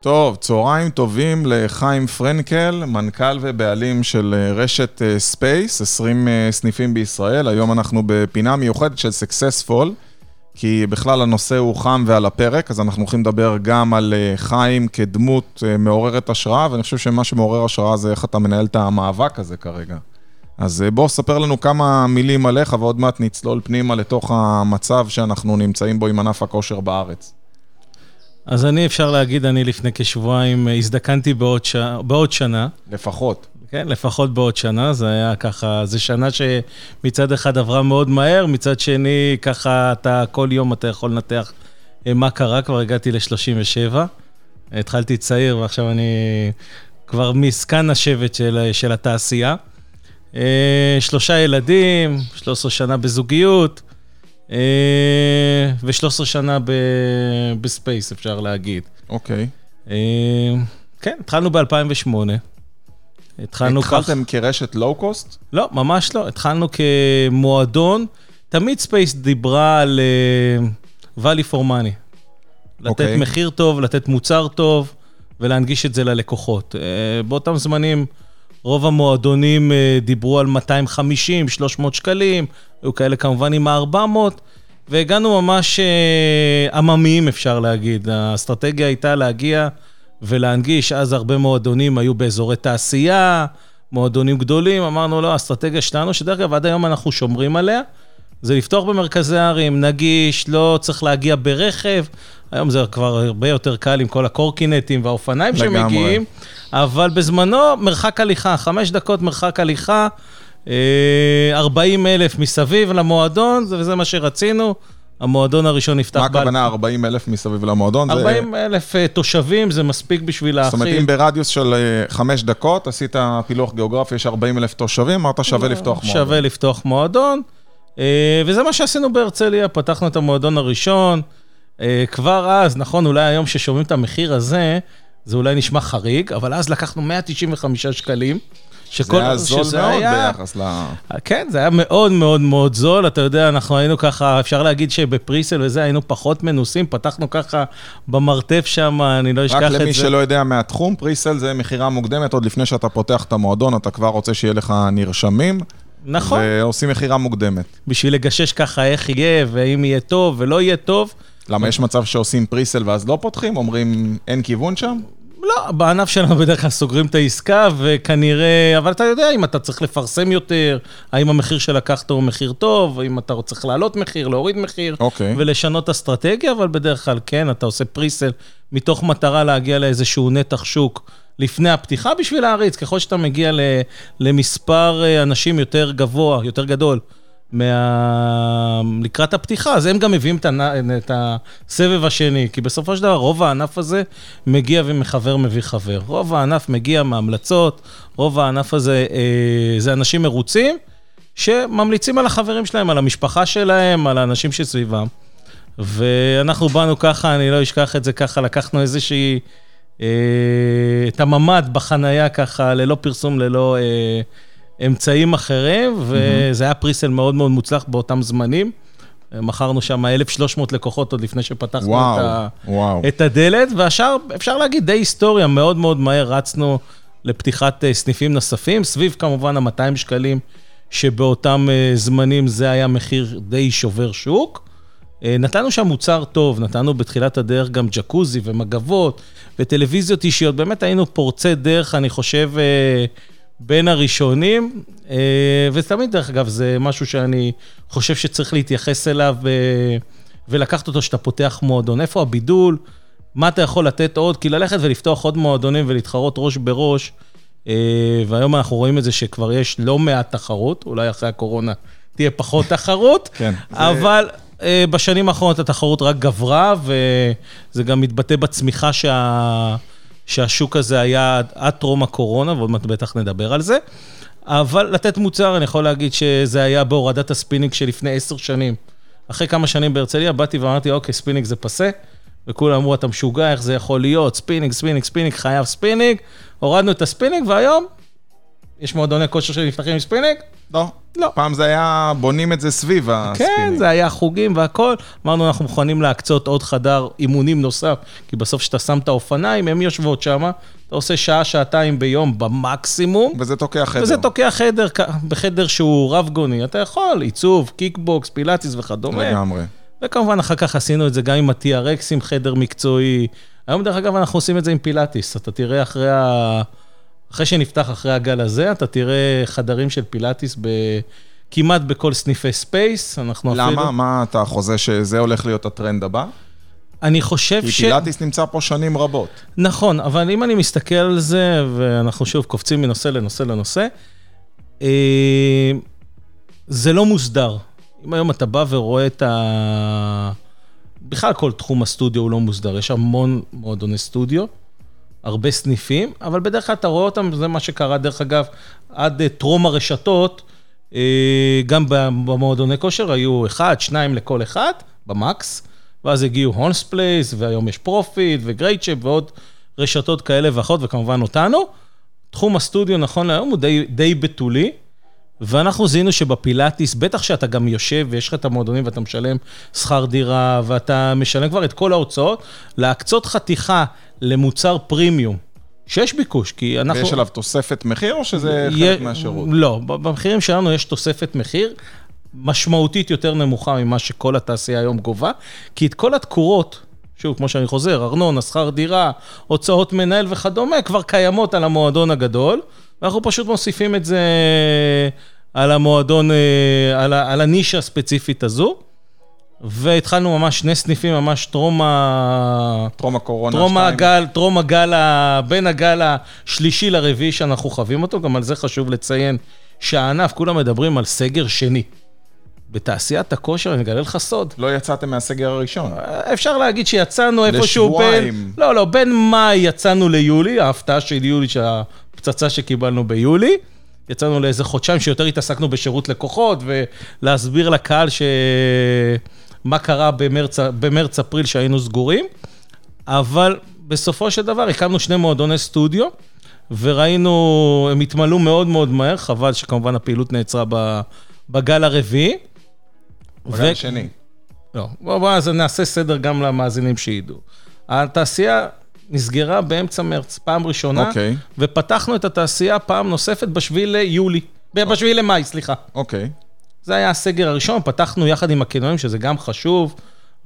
טוב, צהריים טובים לחיים פרנקל, מנכ"ל ובעלים של אה, רשת ספייס, 20 אה, סניפים בישראל. היום אנחנו בפינה מיוחדת של Successful, כי בכלל הנושא הוא חם ועל הפרק, אז אנחנו הולכים לדבר גם על אה, חיים כדמות מעוררת השראה, ואני חושב שמה שמעורר השראה זה איך אתה מנהל את המאבק הזה כרגע. אז בוא, ספר לנו כמה מילים עליך, ועוד מעט נצלול פנימה לתוך המצב שאנחנו נמצאים בו עם ענף הכושר בארץ. אז אני, אפשר להגיד, אני לפני כשבועיים הזדקנתי בעוד, ש... בעוד שנה. לפחות. כן, לפחות בעוד שנה, זה היה ככה, זו שנה שמצד אחד עברה מאוד מהר, מצד שני, ככה אתה, כל יום אתה יכול לנתח אה, מה קרה, כבר הגעתי ל-37. התחלתי צעיר ועכשיו אני כבר מסכן השבט של, של התעשייה. אה, שלושה ילדים, 13 שנה בזוגיות. אה, ו-13 שנה בספייס, אפשר להגיד. אוקיי. אה, כן, התחלנו ב-2008. התחלנו כך... התחלתם כרשת לואו-קוסט? לא, ממש לא. התחלנו כמועדון. תמיד ספייס דיברה על uh, value for money. לתת okay. אוקיי. מחיר טוב, לתת מוצר טוב ולהנגיש את זה ללקוחות. Uh, באותם זמנים רוב המועדונים uh, דיברו על 250, 300 שקלים, היו כאלה כמובן עם ה-400, והגענו ממש uh, עממיים, אפשר להגיד. האסטרטגיה הייתה להגיע ולהנגיש, אז הרבה מועדונים היו באזורי תעשייה, מועדונים גדולים, אמרנו, לא, האסטרטגיה שלנו, שדרך אגב, עד היום אנחנו שומרים עליה, זה לפתוח במרכזי הערים, נגיש, לא צריך להגיע ברכב. היום זה כבר הרבה יותר קל עם כל הקורקינטים והאופניים שמגיעים, אבל בזמנו מרחק הליכה, חמש דקות מרחק הליכה. 40 אה, אלף מסביב למועדון, וזה מה שרצינו. המועדון הראשון נפתח... מה הכוונה 40 אלף מסביב למועדון? 40 אלף אה, תושבים, זה מספיק בשביל להכיל. זאת אומרת, אם ברדיוס של 5 אה, דקות עשית פילוח גיאוגרפי, יש 40 אלף תושבים, אמרת שווה לפתוח מועדון. שווה לפתוח מועדון, וזה מה שעשינו בהרצליה, פתחנו את המועדון הראשון. כבר אז, נכון, אולי היום ששומעים את המחיר הזה, זה אולי נשמע חריג, אבל אז לקחנו 195 שקלים. שכל... זה היה זול מאוד היה... ביחס ל... כן, זה היה מאוד מאוד מאוד זול. אתה יודע, אנחנו היינו ככה, אפשר להגיד שבפריסל וזה היינו פחות מנוסים, פתחנו ככה במרתף שם, אני לא אשכח את זה. רק למי שלא יודע מהתחום, פריסל זה מכירה מוקדמת, עוד לפני שאתה פותח את המועדון, אתה כבר רוצה שיהיה לך נרשמים. נכון. ועושים מכירה מוקדמת. בשביל לגשש ככה איך יהיה, ואם יהיה טוב ולא יהיה טוב. למה, יש מצב שעושים פריסל ואז לא פותחים? אומרים, אין כיוון שם? לא, בענף שלנו בדרך כלל סוגרים את העסקה, וכנראה, אבל אתה יודע אם אתה צריך לפרסם יותר, האם המחיר שלקחת הוא מחיר טוב, האם אתה צריך להעלות מחיר, להוריד מחיר, okay. אוקיי. ולשנות אסטרטגיה, אבל בדרך כלל כן, אתה עושה פריסל מתוך מטרה להגיע לאיזשהו נתח שוק לפני הפתיחה בשביל להריץ, ככל שאתה מגיע למספר אה, אנשים יותר גבוה, יותר גדול. מה... לקראת הפתיחה, אז הם גם מביאים את, הסבב השני, כי בסופו של דבר רוב הענף הזה מגיע ומחבר מביא חבר. רוב הענף מגיע מהמלצות, רוב הענף הזה אה, זה אנשים מרוצים, שממליצים על החברים שלהם, על המשפחה שלהם, על האנשים שסביבם. ואנחנו באנו ככה, אני לא אשכח את זה ככה, לקחנו איזושהי, את הממ"ד בחנייה ככה, ללא פרסום, ללא... אה, אמצעים אחרים, וזה היה פריסל מאוד מאוד מוצלח באותם זמנים. מכרנו שם 1,300 לקוחות עוד לפני שפתחנו וואו, את, ה... וואו. את הדלת, והשאר, אפשר להגיד, די היסטוריה, מאוד מאוד מהר רצנו לפתיחת אה, סניפים נוספים, סביב כמובן ה-200 שקלים, שבאותם אה, זמנים זה היה מחיר די שובר שוק. אה, נתנו שם מוצר טוב, נתנו בתחילת הדרך גם ג'קוזי ומגבות וטלוויזיות אישיות, באמת היינו פורצי דרך, אני חושב... בין הראשונים, אה, ותמיד, דרך אגב, זה משהו שאני חושב שצריך להתייחס אליו אה, ולקחת אותו כשאתה פותח מועדון. איפה הבידול? מה אתה יכול לתת עוד? כי ללכת ולפתוח עוד מועדונים ולהתחרות ראש בראש, אה, והיום אנחנו רואים את זה שכבר יש לא מעט תחרות, אולי אחרי הקורונה תהיה פחות תחרות, כן. אבל... בשנים האחרונות התחרות רק גברה, וזה גם מתבטא בצמיחה שה... שהשוק הזה היה עד טרום הקורונה, ועוד מעט בטח נדבר על זה. אבל לתת מוצר, אני יכול להגיד שזה היה בהורדת הספינינג שלפני עשר שנים. אחרי כמה שנים בהרצליה, באתי ואמרתי, אוקיי, ספינינג זה פסה. וכולם אמרו, אתה משוגע, איך זה יכול להיות? ספינינג, ספינינג, ספינינג, חייב ספינינג. הורדנו את הספינינג, והיום יש מועדוני כושר שנפתחים עם ספינינג, לא. לא. פעם זה היה, בונים את זה סביב הספינינג. כן, זה היה חוגים והכל. אמרנו, אנחנו מוכנים להקצות עוד חדר אימונים נוסף, כי בסוף כשאתה שם את האופניים, הן יושבות שם, אתה עושה שעה, שעתיים ביום במקסימום. וזה תוקע חדר. וזה תוקע חדר, בחדר שהוא רב-גוני. אתה יכול, עיצוב, קיקבוקס, פילאטיס וכדומה. לגמרי. וכמובן, אחר כך עשינו את זה גם עם ה-TRX, עם חדר מקצועי. היום, דרך אגב, אנחנו עושים את זה עם פילאטיס. אתה תראה אחרי ה... אחרי שנפתח אחרי הגל הזה, אתה תראה חדרים של פילאטיס ב... כמעט בכל סניפי ספייס. אנחנו אפילו... למה? מה אתה חוזה שזה הולך להיות הטרנד הבא? אני חושב כי ש... פילאטיס נמצא פה שנים רבות. נכון, אבל אם אני מסתכל על זה, ואנחנו שוב קופצים מנושא לנושא לנושא, אה, זה לא מוסדר. אם היום אתה בא ורואה את ה... בכלל כל תחום הסטודיו הוא לא מוסדר, יש המון מועדוני סטודיו, הרבה סניפים, אבל בדרך כלל אתה רואה אותם, זה מה שקרה דרך אגב, עד אה, טרום הרשתות, אה, גם במועדוני כושר היו אחד, שניים לכל אחד, במקס, ואז הגיעו הולמס פלייס, והיום יש פרופיט וגרייט שייפ ועוד רשתות כאלה ואחרות, וכמובן אותנו. תחום הסטודיו נכון להיום הוא די, די בתולי, ואנחנו זיהינו שבפילאטיס, בטח שאתה גם יושב ויש לך את המועדונים ואתה משלם שכר דירה, ואתה משלם כבר את כל ההוצאות, להקצות חתיכה למוצר פרימיום, שיש ביקוש, כי אנחנו... ויש עליו תוספת מחיר או שזה יה- חלק מהשירות? לא, במחירים שלנו יש תוספת מחיר משמעותית יותר נמוכה ממה שכל התעשייה היום גובה, כי את כל התקורות, שוב, כמו שאני חוזר, ארנונה, שכר דירה, הוצאות מנהל וכדומה, כבר קיימות על המועדון הגדול, ואנחנו פשוט מוסיפים את זה על המועדון, אה, על, ה- על הנישה הספציפית הזו. והתחלנו ממש שני סניפים, ממש טרום ה... טרום הקורונה טרום שתיים. הגל, טרום הגל, ה- בין הגל השלישי לרביעי שאנחנו חווים אותו, גם על זה חשוב לציין שהענף, כולם מדברים על סגר שני. בתעשיית הכושר, אני אגלה לך סוד. לא יצאתם מהסגר הראשון. אפשר להגיד שיצאנו איפשהו בין... לשבועיים. לא, לא, בין מאי יצאנו ליולי, ההפתעה של יולי, שהפצצה שקיבלנו ביולי. יצאנו לאיזה חודשיים שיותר התעסקנו בשירות לקוחות, ולהסביר לקהל ש... מה קרה במרץ, במרץ-אפריל שהיינו סגורים. אבל בסופו של דבר הקמנו שני מועדוני סטודיו, וראינו, הם התמלאו מאוד מאוד מהר, חבל שכמובן הפעילות נעצרה ב- בגל הרביעי. בגל השני. לא, בוא, בוא, אז נעשה סדר גם למאזינים שידעו. התעשייה נסגרה באמצע מרץ, פעם ראשונה, אוקיי. ופתחנו את התעשייה פעם נוספת בשביעי ליולי, ב- בשביעי למאי, סליחה. אוקיי. זה היה הסגר הראשון, פתחנו יחד עם הקניונים, שזה גם חשוב.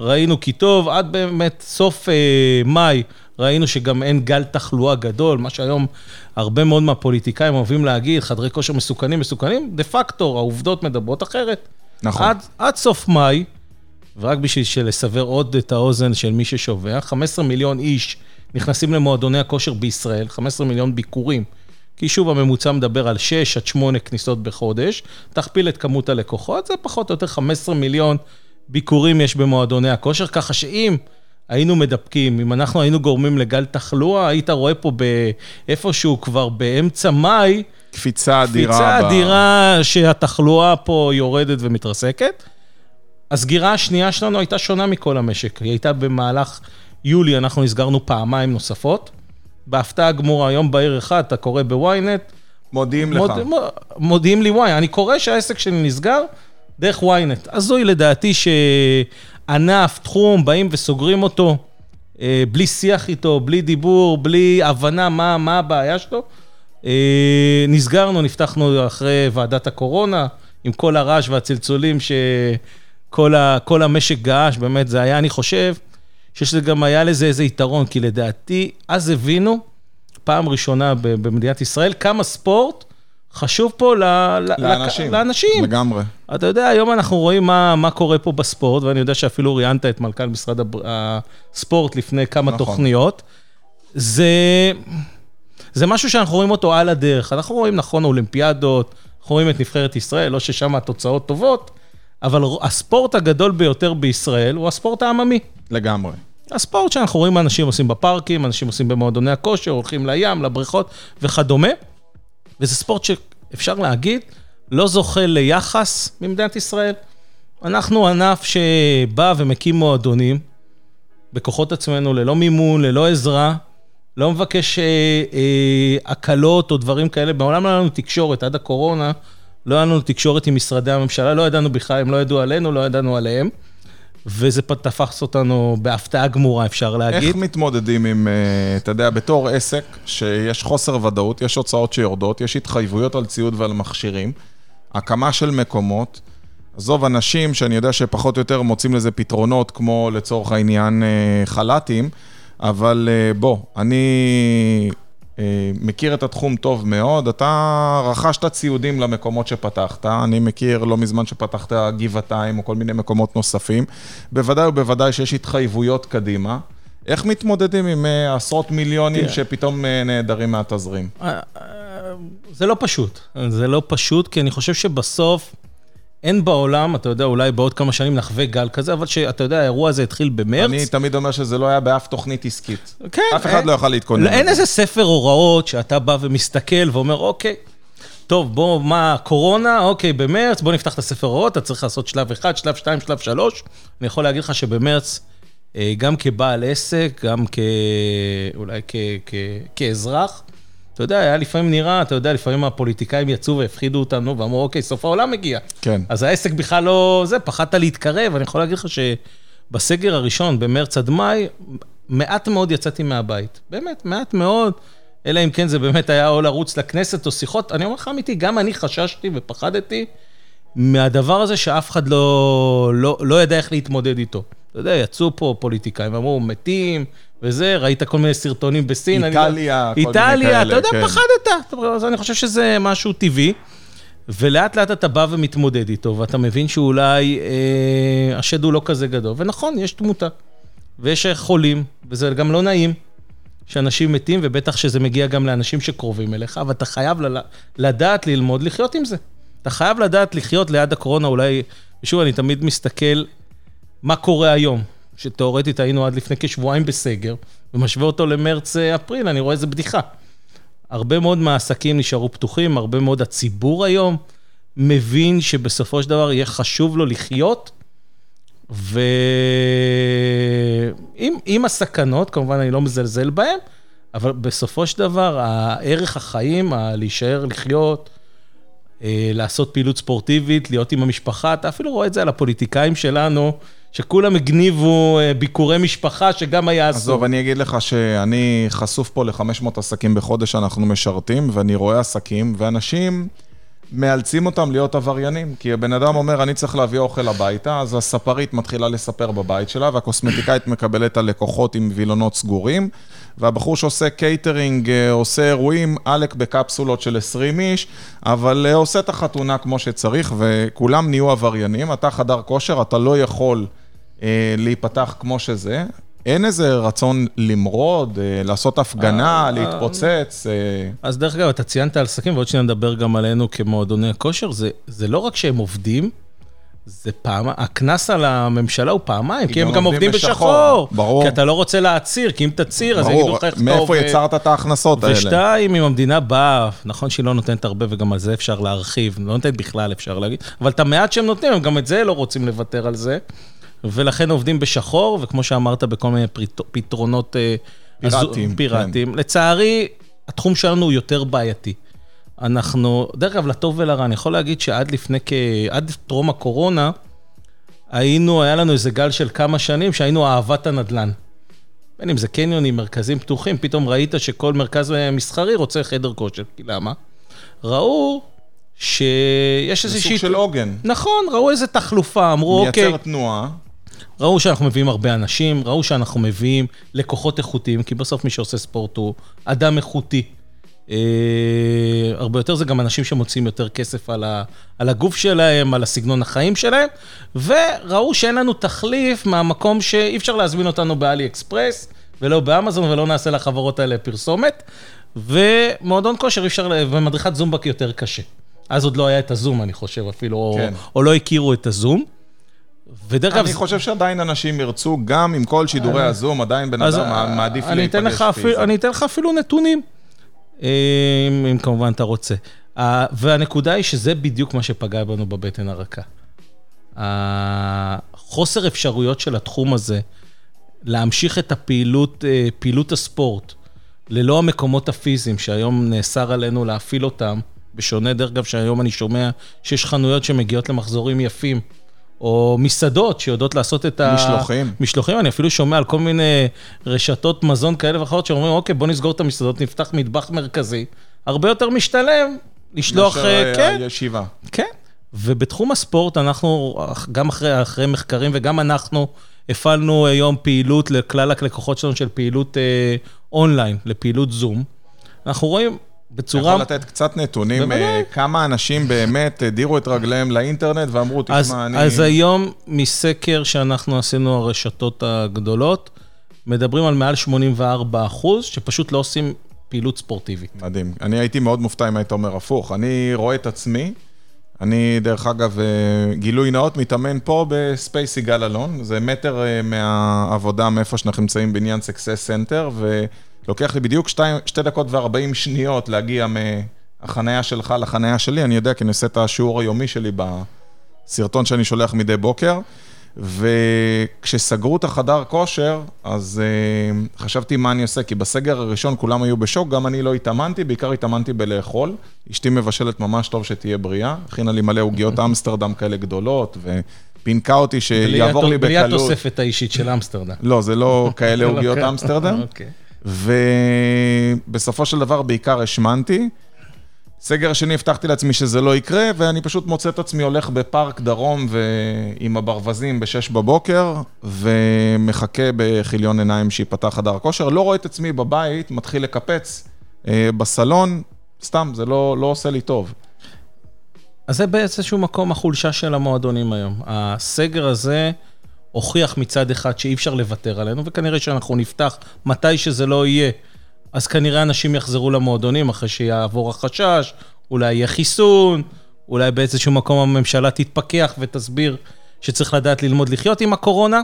ראינו כי טוב, עד באמת סוף אה, מאי, ראינו שגם אין גל תחלואה גדול, מה שהיום הרבה מאוד מהפוליטיקאים אוהבים להגיד, חדרי כושר מסוכנים, מסוכנים, דה פקטו, העובדות מדברות אחרת. נכון. עד, עד סוף מאי, ורק בשביל לסבר עוד את האוזן של מי ששובע, 15 מיליון איש נכנסים למועדוני הכושר בישראל, 15 מיליון ביקורים. כי שוב, הממוצע מדבר על 6 עד 8 כניסות בחודש, תכפיל את כמות הלקוחות, זה פחות או יותר 15 מיליון ביקורים יש במועדוני הכושר, ככה שאם היינו מדבקים, אם אנחנו היינו גורמים לגל תחלואה, היית רואה פה באיפשהו כבר באמצע מאי, קפיצה אדירה. קפיצה ב- אדירה שהתחלואה פה יורדת ומתרסקת. הסגירה השנייה שלנו הייתה שונה מכל המשק. היא הייתה במהלך יולי, אנחנו נסגרנו פעמיים נוספות. בהפתעה גמורה, היום בעיר אחד, אתה קורא בוויינט, מודיעים לך. מוד, מוד, מודיעים לי וואי, אני קורא שהעסק שלי נסגר דרך וויינט. הזוי לדעתי שענף, תחום, באים וסוגרים אותו אה, בלי שיח איתו, בלי דיבור, בלי הבנה מה, מה הבעיה שלו. אה, נסגרנו, נפתחנו אחרי ועדת הקורונה, עם כל הרעש והצלצולים שכל ה, כל המשק געש, באמת, זה היה, אני חושב, שזה גם היה לזה איזה יתרון, כי לדעתי, אז הבינו, פעם ראשונה במדינת ישראל, כמה ספורט חשוב פה ל- ל- לאנשים. לאנשים. לגמרי. אתה יודע, היום אנחנו רואים מה, מה קורה פה בספורט, ואני יודע שאפילו ראיינת את מנכ"ל משרד. הספורט לפני כמה נכון. תוכניות. זה, זה משהו שאנחנו רואים אותו על הדרך. אנחנו רואים, נכון, אולימפיאדות, אנחנו רואים את נבחרת ישראל, לא ששם התוצאות טובות, אבל הספורט הגדול ביותר בישראל הוא הספורט העממי. לגמרי. הספורט שאנחנו רואים אנשים עושים בפארקים, אנשים עושים במועדוני הכושר, הולכים לים, לבריכות וכדומה. וזה ספורט שאפשר להגיד, לא זוכה ליחס במדינת ישראל. אנחנו ענף שבא ומקים מועדונים בכוחות עצמנו, ללא מימון, ללא עזרה, לא מבקש אה, אה, הקלות או דברים כאלה. בעולם לא היה לנו תקשורת עד הקורונה, לא היה לנו תקשורת עם משרדי הממשלה, לא ידענו בכלל, הם לא ידעו עלינו, לא ידענו עליהם. וזה תפס אותנו בהפתעה גמורה, אפשר להגיד. איך מתמודדים עם, אה, אתה יודע, בתור עסק, שיש חוסר ודאות, יש הוצאות שיורדות, יש התחייבויות על ציוד ועל מכשירים, הקמה של מקומות, עזוב, אנשים שאני יודע שפחות או יותר מוצאים לזה פתרונות, כמו לצורך העניין אה, חל"תים, אבל אה, בוא, אני מכיר את התחום טוב מאוד, אתה רכשת ציודים למקומות שפתחת, אני מכיר לא מזמן שפתחת גבעתיים או כל מיני מקומות נוספים, בוודאי ובוודאי שיש התחייבויות קדימה. איך מתמודדים עם עשרות מיליונים yeah. שפתאום נעדרים מהתזרים? זה לא פשוט, זה לא פשוט, כי אני חושב שבסוף... אין בעולם, אתה יודע, אולי בעוד כמה שנים נחווה גל כזה, אבל שאתה יודע, האירוע הזה התחיל במרץ. אני תמיד אומר שזה לא היה באף תוכנית עסקית. כן. אף אחד אין, לא יוכל להתכונן. אין איזה ספר הוראות שאתה בא ומסתכל ואומר, אוקיי, טוב, בוא, מה, קורונה, אוקיי, במרץ, בוא נפתח את הספר הוראות, אתה צריך לעשות שלב 1, שלב 2, שלב 3. אני יכול להגיד לך שבמרץ, אה, גם כבעל עסק, גם כ... אולי כ... כ... כאזרח, אתה יודע, היה לפעמים נראה, אתה יודע, לפעמים הפוליטיקאים יצאו והפחידו אותנו ואמרו, אוקיי, סוף העולם מגיע. כן. אז העסק בכלל לא... זה, פחדת להתקרב. אני יכול להגיד לך שבסגר הראשון, במרץ עד מאי, מעט מאוד יצאתי מהבית. באמת, מעט מאוד. אלא אם כן זה באמת היה או לרוץ לכנסת או שיחות. אני אומר לך אמיתי, גם אני חששתי ופחדתי מהדבר הזה שאף אחד לא, לא, לא ידע איך להתמודד איתו. אתה יודע, יצאו פה פוליטיקאים ואמרו, מתים, וזה, ראית כל מיני סרטונים בסין. איטליה, אני... כל איטליה, מיני כאלה, איטליה, אתה יודע, כן. פחדת. אז אני חושב שזה משהו טבעי. ולאט לאט אתה בא ומתמודד איתו, ואתה מבין שאולי אה, השד הוא לא כזה גדול. ונכון, יש תמותה, ויש חולים, וזה גם לא נעים שאנשים מתים, ובטח שזה מגיע גם לאנשים שקרובים אליך, אבל אתה חייב לדעת ללמוד לחיות עם זה. אתה חייב לדעת לחיות ליד הקורונה, אולי, ושוב, אני תמיד מסתכל מה קורה היום. שתאורטית היינו עד לפני כשבועיים בסגר, ומשווה אותו למרץ-אפריל, אני רואה איזה בדיחה. הרבה מאוד מהעסקים נשארו פתוחים, הרבה מאוד הציבור היום מבין שבסופו של דבר יהיה חשוב לו לחיות, ועם הסכנות, כמובן אני לא מזלזל בהן, אבל בסופו של דבר, הערך החיים, להישאר לחיות, אה, לעשות פעילות ספורטיבית, להיות עם המשפחה, אתה אפילו רואה את זה על הפוליטיקאים שלנו. שכולם הגניבו אה, ביקורי משפחה, שגם היה אסור. עזוב, אני אגיד לך שאני חשוף פה ל-500 עסקים בחודש שאנחנו משרתים, ואני רואה עסקים, ואנשים מאלצים אותם להיות עבריינים. כי הבן אדם אומר, אני צריך להביא אוכל הביתה, אז הספרית מתחילה לספר בבית שלה, והקוסמטיקאית מקבלת את הלקוחות עם וילונות סגורים, והבחור שעושה קייטרינג אה, עושה אירועים, עלק בקפסולות של 20 איש, אבל אה, עושה את החתונה כמו שצריך, וכולם נהיו עבריינים. אתה חדר כושר, אתה לא יכול... אה, להיפתח כמו שזה. אין איזה רצון למרוד, אה, לעשות הפגנה, אה, להתפוצץ. אז דרך אגב, אתה ציינת על עסקים, ועוד שניה נדבר גם עלינו כמועדוני הכושר, זה, זה לא רק שהם עובדים, זה פעם, הקנס על הממשלה הוא פעמיים, כי הם גם עובדים בשחור. ברור. כי אתה לא רוצה להצהיר, כי אם תצהיר, אז יגידו לך איך אתה עובד. מאיפה יצרת את ההכנסות האלה? ושתיים, אם המדינה באה, נכון שהיא לא נותנת הרבה, וגם על זה אפשר להרחיב, לא נותנת בכלל, אפשר להגיד, אבל את המעט שהם נותנים, הם גם את זה לא רוצים לוותר על זה. ולכן עובדים בשחור, וכמו שאמרת, בכל מיני פתרונות... אה, פיראטיים. פיראטיים. כן. לצערי, התחום שלנו הוא יותר בעייתי. אנחנו, דרך אגב, לטוב ולרע, אני יכול להגיד שעד לפני כ... עד טרום הקורונה, היינו, היה לנו איזה גל של כמה שנים שהיינו אהבת הנדל"ן. בין אם זה קניונים, מרכזים פתוחים, פתאום ראית שכל מרכז מסחרי רוצה חדר כושר. כי למה? ראו שיש איזושהי... זה סוג של עוגן. נכון, ראו איזה תחלופה, אמרו, אוקיי... מייצר תנועה. ראו שאנחנו מביאים הרבה אנשים, ראו שאנחנו מביאים לקוחות איכותיים, כי בסוף מי שעושה ספורט הוא אדם איכותי. אה, הרבה יותר זה גם אנשים שמוצאים יותר כסף על, ה, על הגוף שלהם, על הסגנון החיים שלהם, וראו שאין לנו תחליף מהמקום שאי אפשר להזמין אותנו באלי אקספרס, ולא באמזון, ולא נעשה לחברות האלה פרסומת, ומועדון כושר אי אפשר, ומדריכת זומבק יותר קשה. אז עוד לא היה את הזום, אני חושב אפילו, כן. או, או לא הכירו את הזום. ודרך אגב... אני חושב שעדיין אנשים ירצו, גם עם כל שידורי אה, הזום, עדיין בן אדם מעדיף להיפגש פיזית. אני אתן לך אפילו נתונים, אם, אם כמובן אתה רוצה. והנקודה היא שזה בדיוק מה שפגע בנו בבטן הרכה. החוסר אפשרויות של התחום הזה, להמשיך את הפעילות, אה, פעילות הספורט, ללא המקומות הפיזיים שהיום נאסר עלינו להפעיל אותם, בשונה, דרך אגב, שהיום אני שומע שיש חנויות שמגיעות למחזורים יפים, או מסעדות שיודעות לעשות את ה... משלוחים. משלוחים, אני אפילו שומע על כל מיני רשתות מזון כאלה ואחרות שאומרים, אוקיי, בוא נסגור את המסעדות, נפתח מטבח מרכזי. הרבה יותר משתלם לשלוח, מאשר, אה, אה, כן, הישיבה. כן. ובתחום הספורט, אנחנו, גם אחרי, אחרי מחקרים וגם אנחנו, הפעלנו היום פעילות לכלל הלקוחות שלנו של פעילות אה, אונליין, לפעילות זום. אנחנו רואים אתה בצורה... יכול לתת קצת נתונים, בוודאי. אה, כמה אנשים באמת הדירו את רגליהם לאינטרנט ואמרו, אז, תשמע, אני... אז היום, מסקר שאנחנו עשינו, הרשתות הגדולות, מדברים על מעל 84 אחוז, שפשוט לא עושים פעילות ספורטיבית. מדהים. אני הייתי מאוד מופתע אם היית אומר הפוך. אני רואה את עצמי, אני, דרך אגב, אה, גילוי נאות, מתאמן פה בספייס יגאל אלון. זה מטר אה, מהעבודה, מאיפה שאנחנו נמצאים בעניין סקסס סנטר, ולוקח לי בדיוק שתי, שתי דקות וארבעים שניות להגיע מהחנייה שלך לחנייה שלי. אני יודע, כי אני עושה את השיעור היומי שלי בסרטון שאני שולח מדי בוקר. וכשסגרו את החדר כושר, אז uh, חשבתי מה אני עושה, כי בסגר הראשון כולם היו בשוק, גם אני לא התאמנתי, בעיקר התאמנתי בלאכול. אשתי מבשלת ממש טוב שתהיה בריאה, הכינה לי מלא עוגיות אמסטרדם כאלה גדולות, ופינקה אותי שיעבור לי בלי בקלות. התוספת האישית של אמסטרדם. לא, זה לא כאלה לא עוגיות כאלה. אמסטרדם. ובסופו של דבר בעיקר השמנתי. סגר השני הבטחתי לעצמי שזה לא יקרה, ואני פשוט מוצא את עצמי הולך בפארק דרום עם הברווזים ב-6 בבוקר, ומחכה בכיליון עיניים שיפתח חדר הכושר. לא רואה את עצמי בבית, מתחיל לקפץ אה, בסלון, סתם, זה לא, לא עושה לי טוב. אז זה באיזשהו מקום החולשה של המועדונים היום. הסגר הזה הוכיח מצד אחד שאי אפשר לוותר עלינו, וכנראה שאנחנו נפתח מתי שזה לא יהיה. אז כנראה אנשים יחזרו למועדונים אחרי שיעבור החשש, אולי יהיה חיסון, אולי באיזשהו מקום הממשלה תתפכח ותסביר שצריך לדעת ללמוד לחיות עם הקורונה,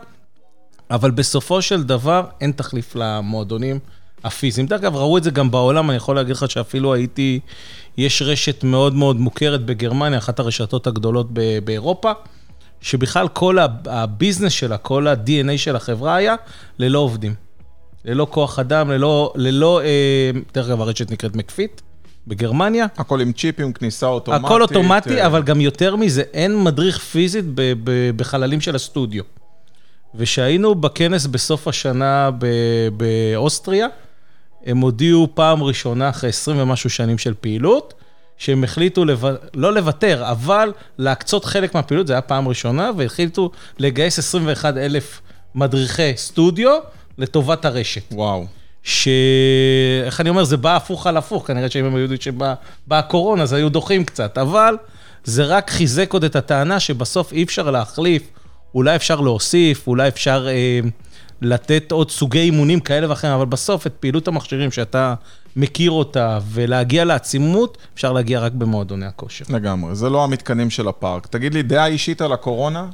אבל בסופו של דבר אין תחליף למועדונים הפיזיים. דרך אגב, ראו את זה גם בעולם, אני יכול להגיד לך שאפילו הייתי, יש רשת מאוד מאוד מוכרת בגרמניה, אחת הרשתות הגדולות באירופה, שבכלל כל הביזנס שלה, כל ה-DNA של החברה היה ללא עובדים. ללא כוח אדם, ללא, ללא, אה, דרך אגב, הרשת נקראת מקפיט, בגרמניה. הכל עם צ'יפים, כניסה אוטומטית. הכל אוטומטי, אה, אבל גם יותר מזה, אין מדריך פיזית ב- ב- בחללים של הסטודיו. וכשהיינו בכנס בסוף השנה ב- באוסטריה, הם הודיעו פעם ראשונה, אחרי 20 ומשהו שנים של פעילות, שהם החליטו, לב... לא לוותר, אבל להקצות חלק מהפעילות, זו הייתה פעם ראשונה, והחליטו לגייס 21 אלף מדריכי סטודיו לטובת הרשת. וואו. ש... איך אני אומר, זה בא הפוך על הפוך, כנראה שאם הם היו יודעים שבאה הקורונה, אז היו דוחים קצת, אבל זה רק חיזק עוד את הטענה שבסוף אי אפשר להחליף, אולי אפשר להוסיף, אולי אפשר אה, לתת עוד סוגי אימונים כאלה ואחרים, אבל בסוף את פעילות המכשירים שאתה מכיר אותה ולהגיע לעצימות, אפשר להגיע רק במועדוני הכושר. לגמרי, זה לא המתקנים של הפארק. תגיד לי, דעה אישית על הקורונה?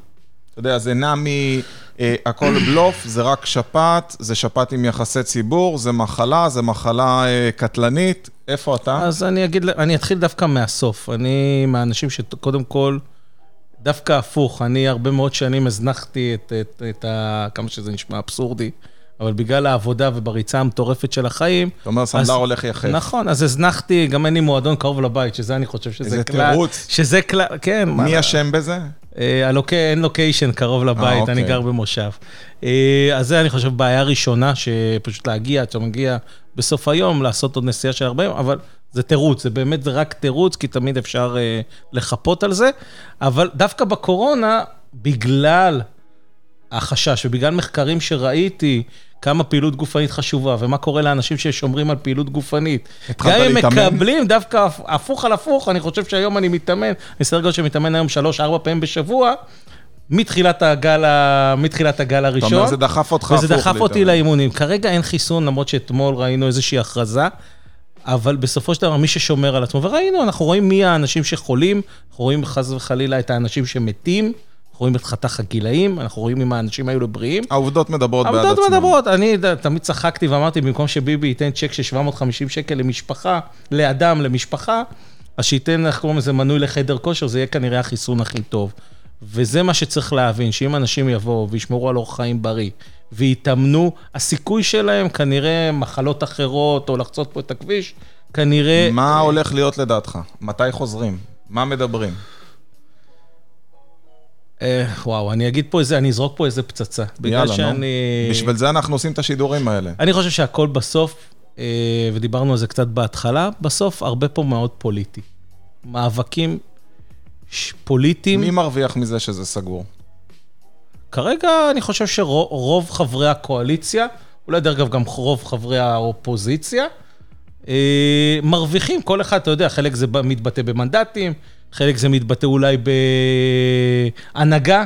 אתה יודע, זה נע מהכל בלוף, זה רק שפעת, זה שפעת עם יחסי ציבור, זה מחלה, זה מחלה אה, קטלנית. איפה אתה? אז אני אגיד, אני אתחיל דווקא מהסוף. אני מהאנשים שקודם כל, דווקא הפוך, אני הרבה מאוד שנים הזנחתי את, את, את ה... כמה שזה נשמע אבסורדי, אבל בגלל העבודה ובריצה המטורפת של החיים... אתה אומר, סנדלר הולך יחף. נכון, אז הזנחתי, גם אין לי מועדון קרוב לבית, שזה אני חושב שזה איזה כלל... תירוץ. שזה כלל, כן. מי אשם בזה? אה. אין לוקיישן קרוב לבית, אוקיי. אני גר במושב. אה, אז זה, אני חושב, בעיה ראשונה, שפשוט להגיע, אתה מגיע בסוף היום, לעשות עוד נסיעה של 40, אבל זה תירוץ, זה באמת, רק תירוץ, כי תמיד אפשר אה, לחפות על זה. אבל דווקא בקורונה, בגלל החשש ובגלל מחקרים שראיתי, כמה פעילות גופנית חשובה, ומה קורה לאנשים ששומרים על פעילות גופנית. גם אם? מקבלים דווקא הפ- הפוך על הפוך, אני חושב שהיום אני מתאמן, אני סדר גודל שמתאמן היום שלוש-ארבע פעמים בשבוע, מתחילת הגל, ה... מתחילת הגל אתה הראשון. אומר, זה דחף אותך הפוך. וזה דחף אותי להתאמן. לאימונים. כרגע אין חיסון, למרות שאתמול ראינו איזושהי הכרזה, אבל בסופו של דבר, מי ששומר על עצמו, וראינו, אנחנו רואים מי האנשים שחולים, אנחנו רואים חס וחלילה את האנשים שמתים, רואים את חתך הגילאים, אנחנו רואים אם האנשים האלו בריאים. העובדות מדברות בעד עצמן. העובדות מדברות, אני תמיד צחקתי ואמרתי, במקום שביבי ייתן צ'ק של 750 שקל למשפחה, לאדם, למשפחה, אז שייתן, איך קוראים לזה, מנוי לחדר כושר, זה יהיה כנראה החיסון הכי טוב. וזה מה שצריך להבין, שאם אנשים יבואו וישמרו על אורח חיים בריא, ויתאמנו, הסיכוי שלהם כנראה מחלות אחרות, או לחצות פה את הכביש, כנראה... מה הולך להיות לדעתך? מתי חוזרים? מה מדברים? אה, וואו, אני אגיד פה איזה, אני אזרוק פה איזה פצצה. בגלל יאללה, נו. שאני... בשביל זה אנחנו עושים את השידורים האלה. אני חושב שהכל בסוף, אה, ודיברנו על זה קצת בהתחלה, בסוף הרבה פה מאוד פוליטי. מאבקים ש- פוליטיים. מי מרוויח מזה שזה סגור? כרגע אני חושב שרוב חברי הקואליציה, אולי דרך אגב גם רוב חברי האופוזיציה, אה, מרוויחים, כל אחד, אתה יודע, חלק זה מתבטא במנדטים, חלק זה מתבטא אולי בהנהגה,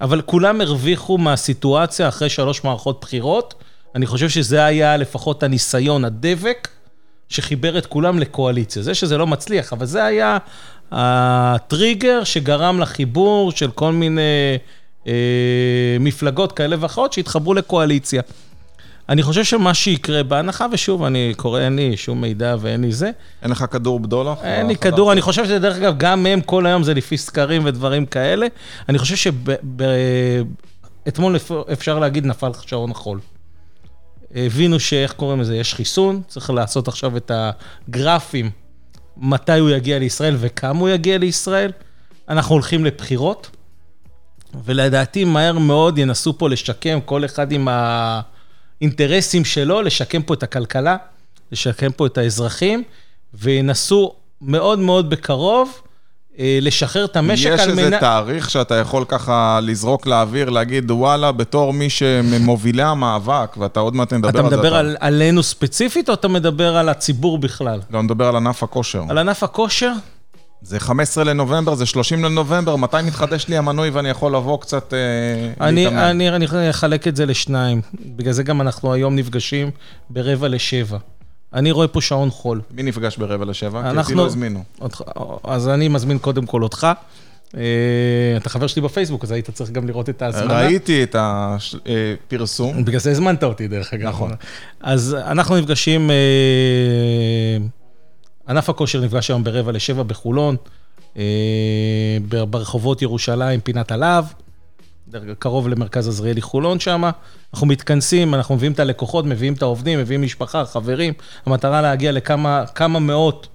אבל כולם הרוויחו מהסיטואציה אחרי שלוש מערכות בחירות. אני חושב שזה היה לפחות הניסיון, הדבק, שחיבר את כולם לקואליציה. זה שזה לא מצליח, אבל זה היה הטריגר שגרם לחיבור של כל מיני אה, מפלגות כאלה ואחרות שהתחברו לקואליציה. אני חושב שמה שיקרה, בהנחה, ושוב, אני קורא, אין לי שום מידע ואין לי זה, אין לך כדור בדולר? אין לי חדש? כדור, אני חושב שדרך אגב, גם הם כל היום זה לפי סקרים ודברים כאלה. אני חושב שאתמול אפשר להגיד נפל שעון החול. הבינו שאיך קוראים לזה, יש חיסון, צריך לעשות עכשיו את הגרפים, מתי הוא יגיע לישראל וכמה הוא יגיע לישראל. אנחנו הולכים לבחירות, ולדעתי מהר מאוד ינסו פה לשקם, כל אחד עם האינטרסים שלו, לשקם פה את הכלכלה, לשקם פה את האזרחים, וינסו מאוד מאוד בקרוב אה, לשחרר את המשק יש על איזה מנת... תאריך שאתה יכול ככה לזרוק לאוויר, להגיד, וואלה, בתור מי שמובילי המאבק, ואתה עוד מעט נדבר אתה על זה. מדבר על, עלינו ספציפית, או אתה מדבר על הציבור בכלל? לא, נדבר על ענף הכושר. על ענף הכושר? זה 15 לנובמבר, זה 30 לנובמבר, מתי מתחדש לי המנוי ואני יכול לבוא קצת אה, אני, להתאמן? אני, אני אחלק את זה לשניים. בגלל זה גם אנחנו היום נפגשים ברבע לשבע. אני רואה פה שעון חול. מי נפגש ברבע לשבע? כי אותי אנחנו- לא הזמינו. אז אני מזמין קודם כל אותך. אה, אתה חבר שלי בפייסבוק, אז היית צריך גם לראות את ההזמנה. ראיתי את הפרסום. בגלל זה הזמנת אותי, דרך אגב. נכון. אז אנחנו נפגשים, אה, ענף הכושר נפגש היום ברבע לשבע בחולון, אה, ברחובות ירושלים, פינת הלהב, אגב, קרוב למרכז עזריאלי חולון שם. אנחנו מתכנסים, אנחנו מביאים את הלקוחות, מביאים את העובדים, מביאים משפחה, חברים. המטרה להגיע לכמה כמה מאות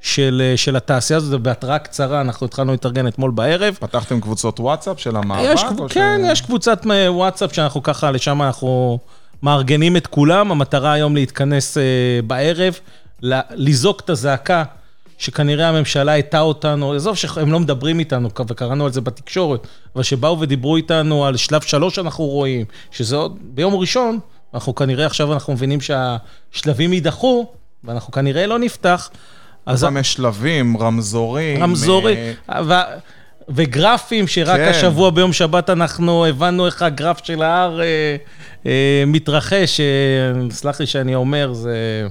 של, אה, של התעשייה הזאת, בהתראה קצרה, אנחנו התחלנו להתארגן אתמול בערב. פתחתם קבוצות וואטסאפ של המאבק? יש, או ש- כן, יש קבוצת אה, וואטסאפ שאנחנו ככה, לשם אנחנו מארגנים את כולם. המטרה היום להתכנס בערב, לזעוק את הזעקה שכנראה הממשלה הטעה אותנו, עזוב שהם לא מדברים איתנו, וקראנו על זה בתקשורת, אבל שבאו ודיברו איתנו על שלב שלוש אנחנו רואים, שזה עוד ביום ראשון, אנחנו כנראה עכשיו אנחנו מבינים שהשלבים יידחו, ואנחנו כנראה לא נפתח. אז אז יש שלבים, רמזורים. רמזורים, אה, ו- וגרפים שרק כן. השבוע ביום שבת אנחנו הבנו איך הגרף של ההר אה, אה, מתרחש. אה, סלח לי שאני אומר, זה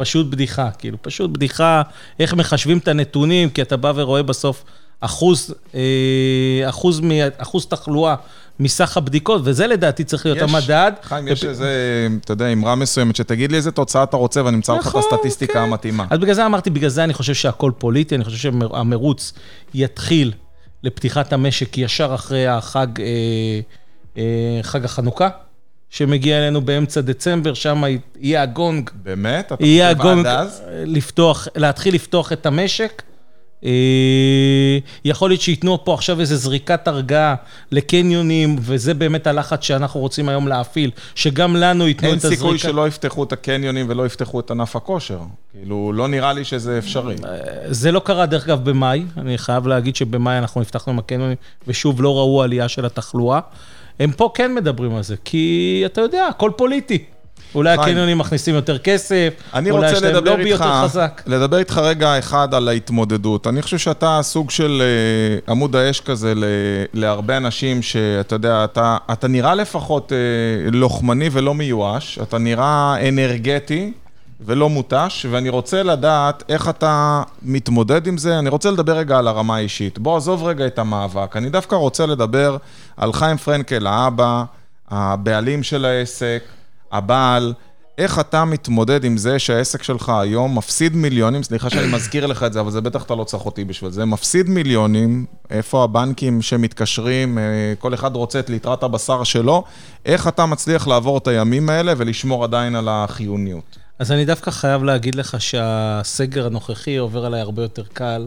פשוט בדיחה, כאילו, פשוט בדיחה, איך מחשבים את הנתונים, כי אתה בא ורואה בסוף אחוז, אה, אחוז, אחוז תחלואה מסך הבדיקות, וזה לדעתי צריך להיות יש- המדד. חיים, יש איזה, אתה יודע, אמרה מסוימת, שתגיד לי איזה תוצאה אתה רוצה ואני אמצא לך את נכון, הסטטיסטיקה כן. המתאימה. אז בגלל זה אמרתי, בגלל זה אני חושב שהכל פוליטי, אני חושב שהמרוץ יתחיל לפתיחת המשק ישר אחרי החג, אה, אה, חג החנוכה, שמגיע אלינו באמצע דצמבר, שם יהיה הגונג, באמת? אתה יהיה הגונג אז? לפתוח, להתחיל לפתוח את המשק. אה, יכול להיות שייתנו פה עכשיו איזו זריקת הרגעה לקניונים, וזה באמת הלחץ שאנחנו רוצים היום להפעיל, שגם לנו ייתנו אין את הזריקה. סיכוי שלא יפתחו את הקניונים ולא יפתחו את ענף הכושר. כאילו, לא נראה לי שזה אפשרי. זה לא קרה, דרך אגב, במאי. אני חייב להגיד שבמאי אנחנו נפתחנו עם הקניונים, ושוב, לא ראו עלייה של התחלואה. הם פה כן מדברים על זה, כי אתה יודע, הכל פוליטי. אולי. הקניונים מכניסים יותר כסף, אני אולי יש להם לובי איתך, יותר חזק. לדבר איתך רגע אחד על ההתמודדות. אני חושב שאתה סוג של אה, עמוד האש כזה ל, להרבה אנשים שאתה יודע, אתה, אתה נראה לפחות אה, לוחמני ולא מיואש, אתה נראה אנרגטי ולא מותש, ואני רוצה לדעת איך אתה מתמודד עם זה. אני רוצה לדבר רגע על הרמה האישית. בוא, עזוב רגע את המאבק. אני דווקא רוצה לדבר על חיים פרנקל, האבא, הבעלים של העסק, הבעל. איך אתה מתמודד עם זה שהעסק שלך היום מפסיד מיליונים, סליחה שאני מזכיר לך את זה, אבל זה בטח אתה לא צריך אותי בשביל זה, מפסיד מיליונים, איפה הבנקים שמתקשרים, אה, כל אחד רוצה את ליטרת הבשר שלו, איך אתה מצליח לעבור את הימים האלה ולשמור עדיין על החיוניות? אז אני דווקא חייב להגיד לך שהסגר הנוכחי עובר עליי הרבה יותר קל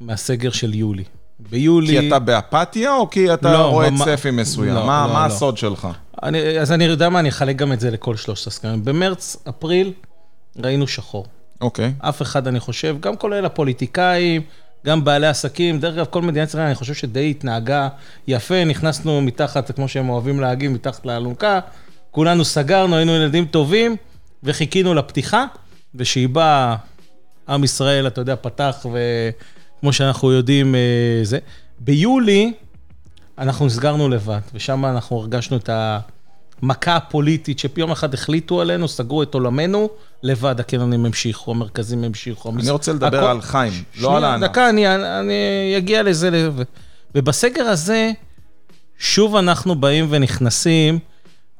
מהסגר של יולי. ביולי... כי אתה באפתיה או כי אתה לא, רואה ממ- צפי מסוים? לא, מה לא, מה לא. הסוד שלך? אני, אז אני יודע מה, אני אחלק גם את זה לכל שלושת הסקרים. במרץ, אפריל, ראינו שחור. אוקיי. אף אחד, אני חושב, גם כולל הפוליטיקאים, גם בעלי עסקים, דרך אגב, כל מדינת ישראל, אני חושב שדי התנהגה יפה, נכנסנו מתחת, כמו שהם אוהבים להגיד, מתחת לאלונקה, כולנו סגרנו, היינו ילדים טובים, וחיכינו לפתיחה, ושהיא באה, עם ישראל, אתה יודע, פתח, וכמו שאנחנו יודעים, אה, זה. ביולי, אנחנו נסגרנו לבד, ושם אנחנו הרגשנו את המכה הפוליטית, שיום אחד החליטו עלינו, סגרו את עולמנו, לבד הקניונים המשיכו, המרכזים המשיכו. אני רוצה לדבר הכל- על חיים, לא על הענף. דקה, אני, אני אגיע לזה. ובסגר הזה, שוב אנחנו באים ונכנסים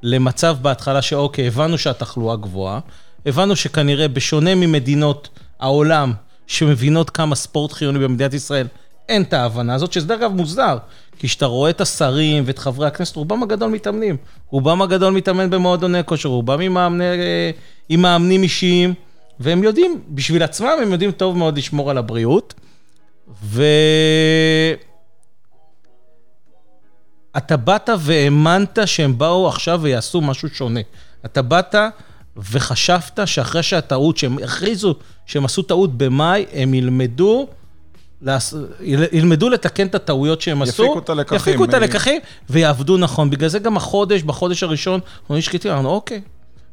למצב בהתחלה שאוקיי, הבנו שהתחלואה גבוהה, הבנו שכנראה בשונה ממדינות העולם שמבינות כמה ספורט חיוני במדינת ישראל, אין את ההבנה הזאת, שזה דרך אגב מוסדר. כי כשאתה רואה את השרים ואת חברי הכנסת, רובם הגדול מתאמנים. רובם הגדול מתאמן במועדוני כושר, רובם עם, מאמני, עם מאמנים אישיים, והם יודעים, בשביל עצמם הם יודעים טוב מאוד לשמור על הבריאות. ו... אתה באת והאמנת שהם באו עכשיו ויעשו משהו שונה. אתה באת וחשבת שאחרי שהטעות, שהם הכריזו שהם עשו טעות במאי, הם ילמדו, לעש... יל- ילמדו לתקן את הטעויות שהם עשו. יפיקו את הלקחים. יפיקו את הלקחים ויעבדו נכון. בגלל זה גם החודש, בחודש הראשון, אנחנו נשקטים, אמרנו, אוקיי,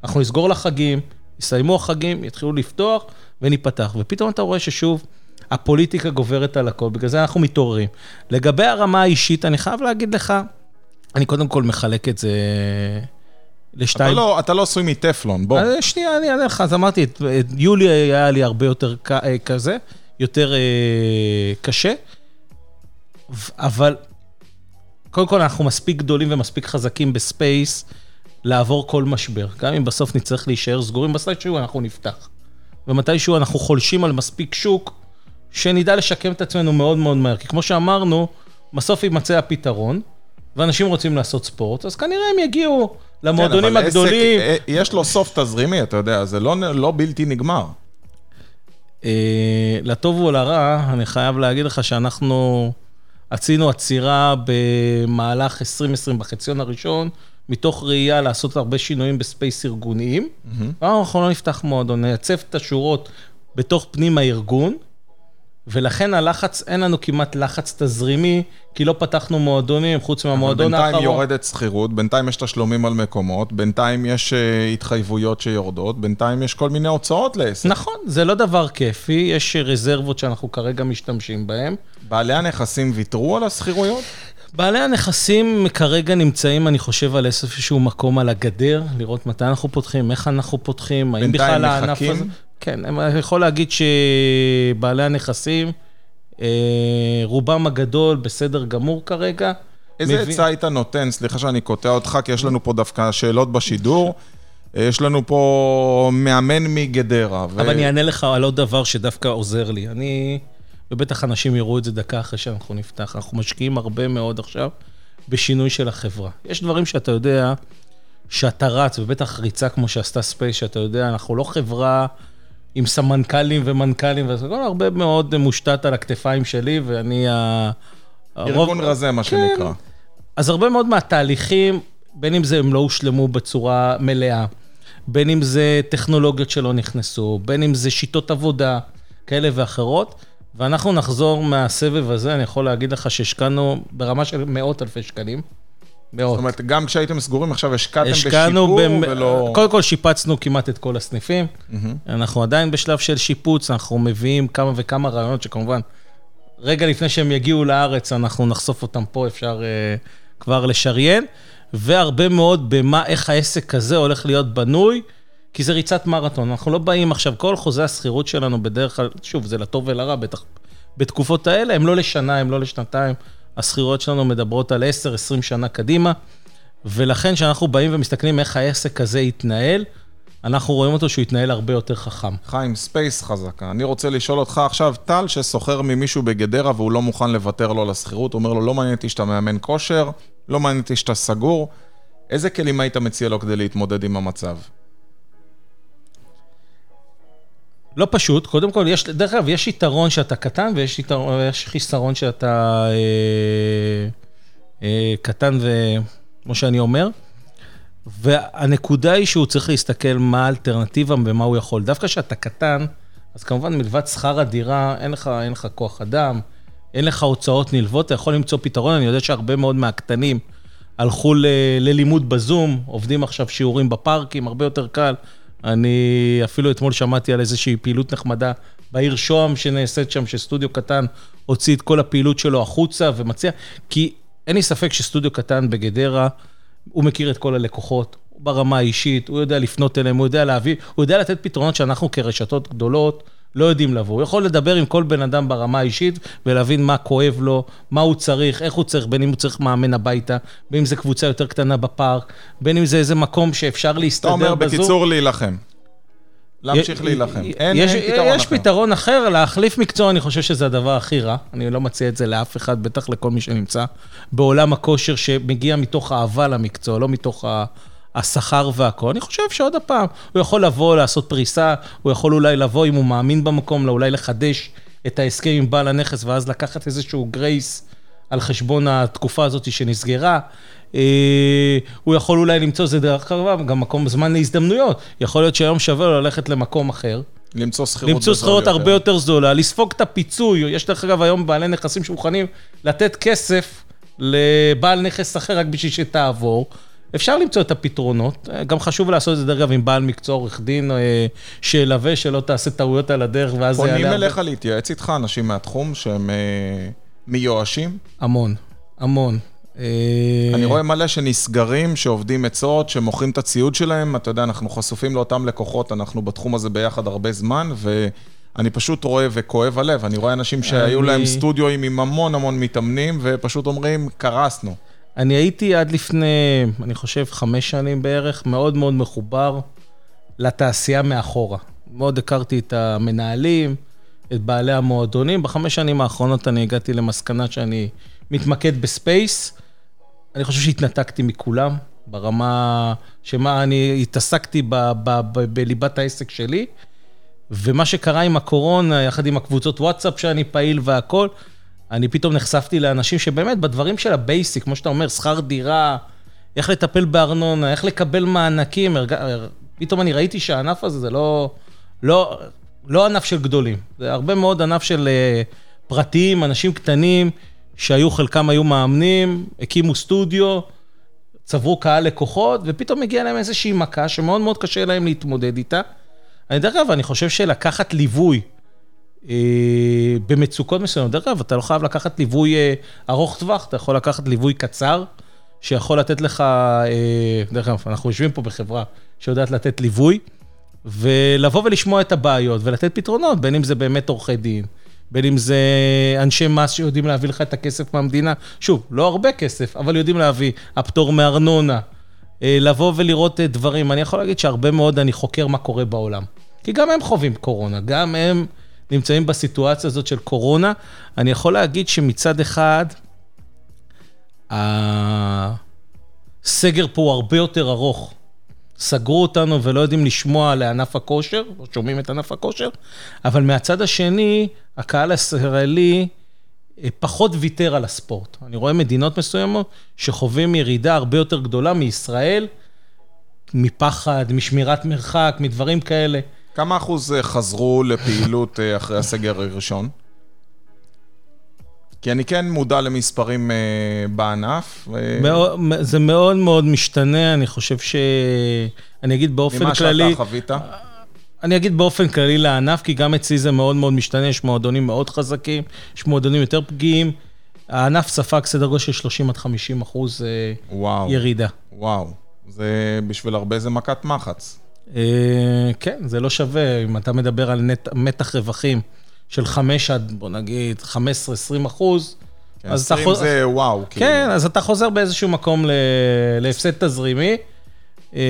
אנחנו נסגור לחגים, יסיימו החגים, יתחילו לפתוח וניפתח. ופתאום אתה רואה ששוב, הפוליטיקה גוברת על הכל, בגלל זה אנחנו מתעוררים. לגבי הרמה האישית, אני חייב להגיד לך, אני קודם כל מחלק את זה אתה לשתיים. לא- אתה לא עשוי מטפלון, בוא. אז שנייה, אני אענה לך, אז אמרתי, את, את יולי היה לי הרבה יותר ק- אה, כזה, יותר אה, קשה, אבל קודם כל אנחנו מספיק גדולים ומספיק חזקים בספייס לעבור כל משבר. גם אם בסוף נצטרך להישאר סגורים, מתישהו אנחנו נפתח. ומתישהו אנחנו חולשים על מספיק שוק, שנדע לשקם את עצמנו מאוד מאוד מהר. כי כמו שאמרנו, בסוף יימצא הפתרון, ואנשים רוצים לעשות ספורט, אז כנראה הם יגיעו למועדונים כן, אבל עסק, הגדולים. אה, יש לו סוף תזרימי, אתה יודע, זה לא לא בלתי נגמר. אה, לטוב ולרע, אני חייב להגיד לך שאנחנו עשינו עצירה במהלך 2020, בחציון הראשון, מתוך ראייה לעשות הרבה שינויים בספייס ארגוניים. אמרנו, אנחנו לא נפתח מועדון, נייצב את השורות בתוך פנים הארגון, ולכן הלחץ, אין לנו כמעט לחץ תזרימי, כי לא פתחנו מועדונים, חוץ מהמועדון האחרון. בינתיים יורדת שכירות, בינתיים יש תשלומים על מקומות, בינתיים יש אה, התחייבויות שיורדות, בינתיים יש כל מיני הוצאות לעסק. נכון, זה לא דבר כיפי, יש רזרבות שאנחנו כרגע משתמשים בהן. בעלי הנכסים ויתרו על השכירויות? בעלי הנכסים כרגע נמצאים, אני חושב, על איזשהו מקום על הגדר, לראות מתי אנחנו פותחים, איך אנחנו פותחים, האם בינתיים בכלל הענף מחכים? כן, אני יכול להגיד שבעלי הנכסים, אה, רובם הגדול בסדר גמור כרגע. איזה מבין- עצה היית נותן? סליחה שאני קוטע אותך, כי יש לנו פה דווקא שאלות בשידור. אה, יש לנו פה מאמן מגדרה. ו- אבל אני אענה לך על עוד דבר שדווקא עוזר לי. אני, ובטח אנשים יראו את זה דקה אחרי שאנחנו נפתח, אנחנו משקיעים הרבה מאוד עכשיו בשינוי של החברה. יש דברים שאתה יודע שאתה רץ, ובטח ריצה כמו שעשתה ספייס, שאתה יודע, אנחנו לא חברה עם סמנכ"לים ומנכ"לים, והכל הרבה מאוד מושתת על הכתפיים שלי, ואני ה... ארגון רזה, מה כן. שנקרא. אז הרבה מאוד מהתהליכים, בין אם זה הם לא הושלמו בצורה מלאה, בין אם זה טכנולוגיות שלא נכנסו, בין אם זה שיטות עבודה כאלה ואחרות, ואנחנו נחזור מהסבב הזה, אני יכול להגיד לך שהשקענו ברמה של מאות אלפי שקלים. מאות. זאת אומרת, גם כשהייתם סגורים, עכשיו השקעתם בשיפור במ... ולא... קודם כל שיפצנו כמעט את כל הסניפים. מהמם. אנחנו עדיין בשלב של שיפוץ, אנחנו מביאים כמה וכמה רעיונות שכמובן, רגע לפני שהם יגיעו לארץ, אנחנו נחשוף אותם פה, אפשר uh, כבר לשריין, והרבה מאוד במה, איך העסק הזה הולך להיות בנוי, כי זה ריצת מרתון. אנחנו לא באים עכשיו, כל חוזי השכירות שלנו בדרך כלל, שוב, זה לטוב ולרע, בטח בתקופות האלה, הם לא לשנה, הם לא לשנתיים. השכירויות שלנו מדברות על 10-20 שנה קדימה, ולכן כשאנחנו באים ומסתכלים איך העסק הזה יתנהל, אנחנו רואים אותו שהוא יתנהל הרבה יותר חכם. חיים, ספייס חזקה. אני רוצה לשאול אותך עכשיו, טל ששוכר ממישהו בגדרה והוא לא מוכן לוותר לו לשכירות, הוא אומר לו, לא מעניין אותי שאתה מאמן כושר, לא מעניין אותי שאתה סגור. איזה כלים היית מציע לו כדי להתמודד עם המצב? לא פשוט, קודם כל, יש, דרך אגב, יש יתרון שאתה קטן ויש יתרון, יש חיסרון שאתה אה, אה, קטן וכמו שאני אומר. והנקודה היא שהוא צריך להסתכל מה האלטרנטיבה ומה הוא יכול. דווקא כשאתה קטן, אז כמובן מלבד שכר הדירה, אין לך, אין לך כוח אדם, אין לך הוצאות נלוות, אתה יכול למצוא פתרון. אני יודע שהרבה מאוד מהקטנים הלכו ל, ללימוד בזום, עובדים עכשיו שיעורים בפארקים, הרבה יותר קל. אני אפילו אתמול שמעתי על איזושהי פעילות נחמדה בעיר שוהם שנעשית שם, שסטודיו קטן הוציא את כל הפעילות שלו החוצה ומציע, כי אין לי ספק שסטודיו קטן בגדרה, הוא מכיר את כל הלקוחות, ברמה האישית, הוא יודע לפנות אליהם, הוא יודע להביא, הוא יודע לתת פתרונות שאנחנו כרשתות גדולות לא יודעים לבוא. הוא יכול לדבר עם כל בן אדם ברמה האישית ולהבין מה כואב לו, מה הוא צריך, איך הוא צריך, בין אם הוא צריך מאמן הביתה, בין אם זה קבוצה יותר קטנה בפארק, בין אם זה איזה מקום שאפשר להסתדר בזום. אתה אומר, בקיצור, להילחם. להמשיך להילחם. אין, יש, אין פתרון יש אחר. פתרון אחר, להחליף מקצוע, אני חושב שזה הדבר הכי רע. אני לא מציע את זה לאף אחד, בטח לכל מי שנמצא בעולם הכושר, שמגיע מתוך אהבה למקצוע, לא מתוך ה... השכר והכל. אני חושב שעוד הפעם, הוא יכול לבוא, לעשות פריסה, הוא יכול אולי לבוא, אם הוא מאמין במקום, אולי לחדש את ההסכם עם בעל הנכס, ואז לקחת איזשהו גרייס על חשבון התקופה הזאת שנסגרה. אה, הוא יכול אולי למצוא, זה דרך אגב, גם מקום זמן להזדמנויות. יכול להיות שהיום שווה לו ללכת למקום אחר. למצוא שכירות למצוא שכירות הרבה יותר זולה, לספוג את הפיצוי. יש דרך אגב היום בעלי נכסים שמוכנים לתת כסף לבעל נכס אחר רק בשביל שתעבור. אפשר למצוא את הפתרונות, גם חשוב לעשות את זה, דרך אגב, עם בעל מקצוע עורך דין, אה, שילווה, שלא תעשה טעויות על הדרך, ואז זה יעלה... פונים אליך. להתייעץ איתך, אנשים מהתחום שהם אה, מיואשים? המון, המון. אה, אני רואה מלא שנסגרים, שעובדים עצות, שמוכרים את הציוד שלהם, אתה יודע, אנחנו חשופים לאותם לקוחות, אנחנו בתחום הזה ביחד הרבה זמן, ואני פשוט רואה וכואב הלב, אני רואה אנשים שהיו אני... להם סטודיואים עם המון המון מתאמנים, ופשוט אומרים, קרסנו. אני הייתי עד לפני, אני חושב, חמש שנים בערך, מאוד מאוד מחובר לתעשייה מאחורה. מאוד הכרתי את המנהלים, את בעלי המועדונים. בחמש שנים האחרונות אני הגעתי למסקנה שאני מתמקד בספייס. אני חושב שהתנתקתי מכולם, ברמה שמה, אני התעסקתי ב, ב, ב, בליבת העסק שלי, ומה שקרה עם הקורונה, יחד עם הקבוצות וואטסאפ שאני פעיל והכול, אני פתאום נחשפתי לאנשים שבאמת בדברים של ה basic, כמו שאתה אומר, שכר דירה, איך לטפל בארנונה, איך לקבל מענקים, פתאום אני ראיתי שהענף הזה זה לא, לא, לא ענף של גדולים, זה הרבה מאוד ענף של אה, פרטיים, אנשים קטנים, שהיו, חלקם היו מאמנים, הקימו סטודיו, צברו קהל לקוחות, ופתאום הגיעה להם איזושהי מכה שמאוד מאוד קשה להם להתמודד איתה. אני דרך אגב, אני חושב שלקחת ליווי, במצוקות מסוימות. דרך אגב, אתה לא חייב לקחת ליווי אה, ארוך טווח, אתה יכול לקחת ליווי קצר, שיכול לתת לך, אה, דרך אגב, אנחנו יושבים פה בחברה שיודעת לתת ליווי, ולבוא ולשמוע את הבעיות ולתת פתרונות, בין אם זה באמת עורכי דין, בין אם זה אנשי מס שיודעים להביא לך את הכסף מהמדינה. שוב, לא הרבה כסף, אבל יודעים להביא, הפטור מארנונה, לבוא ולראות דברים. אני יכול להגיד שהרבה מאוד אני חוקר מה קורה בעולם. כי גם הם חווים קורונה, גם הם... נמצאים בסיטואציה הזאת של קורונה. אני יכול להגיד שמצד אחד, הסגר פה הוא הרבה יותר ארוך. סגרו אותנו ולא יודעים לשמוע לענף הכושר, או שומעים את ענף הכושר, אבל מהצד השני, הקהל הישראלי אה, פחות ויתר על הספורט. אני רואה מדינות מסוימות שחווים ירידה הרבה יותר גדולה מישראל, מפחד, משמירת מרחק, מדברים כאלה. כמה אחוז אה, חזרו לפעילות אה, אחרי הסגר הראשון? כי אני כן מודע למספרים uh, בענף. מאוד, זה מאוד מאוד משתנה, אני חושב ש... אני אגיד באופן ממה כללי... ממה שאתה חווית? אני אגיד באופן כללי לענף, כי גם אצלי זה מאוד מאוד משתנה, יש מועדונים מאוד חזקים, יש מועדונים יותר פגיעים. הענף ספג סדר גודל של 30 עד 50 אחוז וואו, ירידה. וואו, זה בשביל הרבה זה מכת מחץ. אה, כן, זה לא שווה, אם אתה מדבר על מתח רווחים של 5 עד, בוא נגיד, 15-20 אחוז, כן, אז 20 אתה חוזר... זה וואו. כן, כאילו. אז אתה חוזר באיזשהו מקום להפסד תזרימי. אה,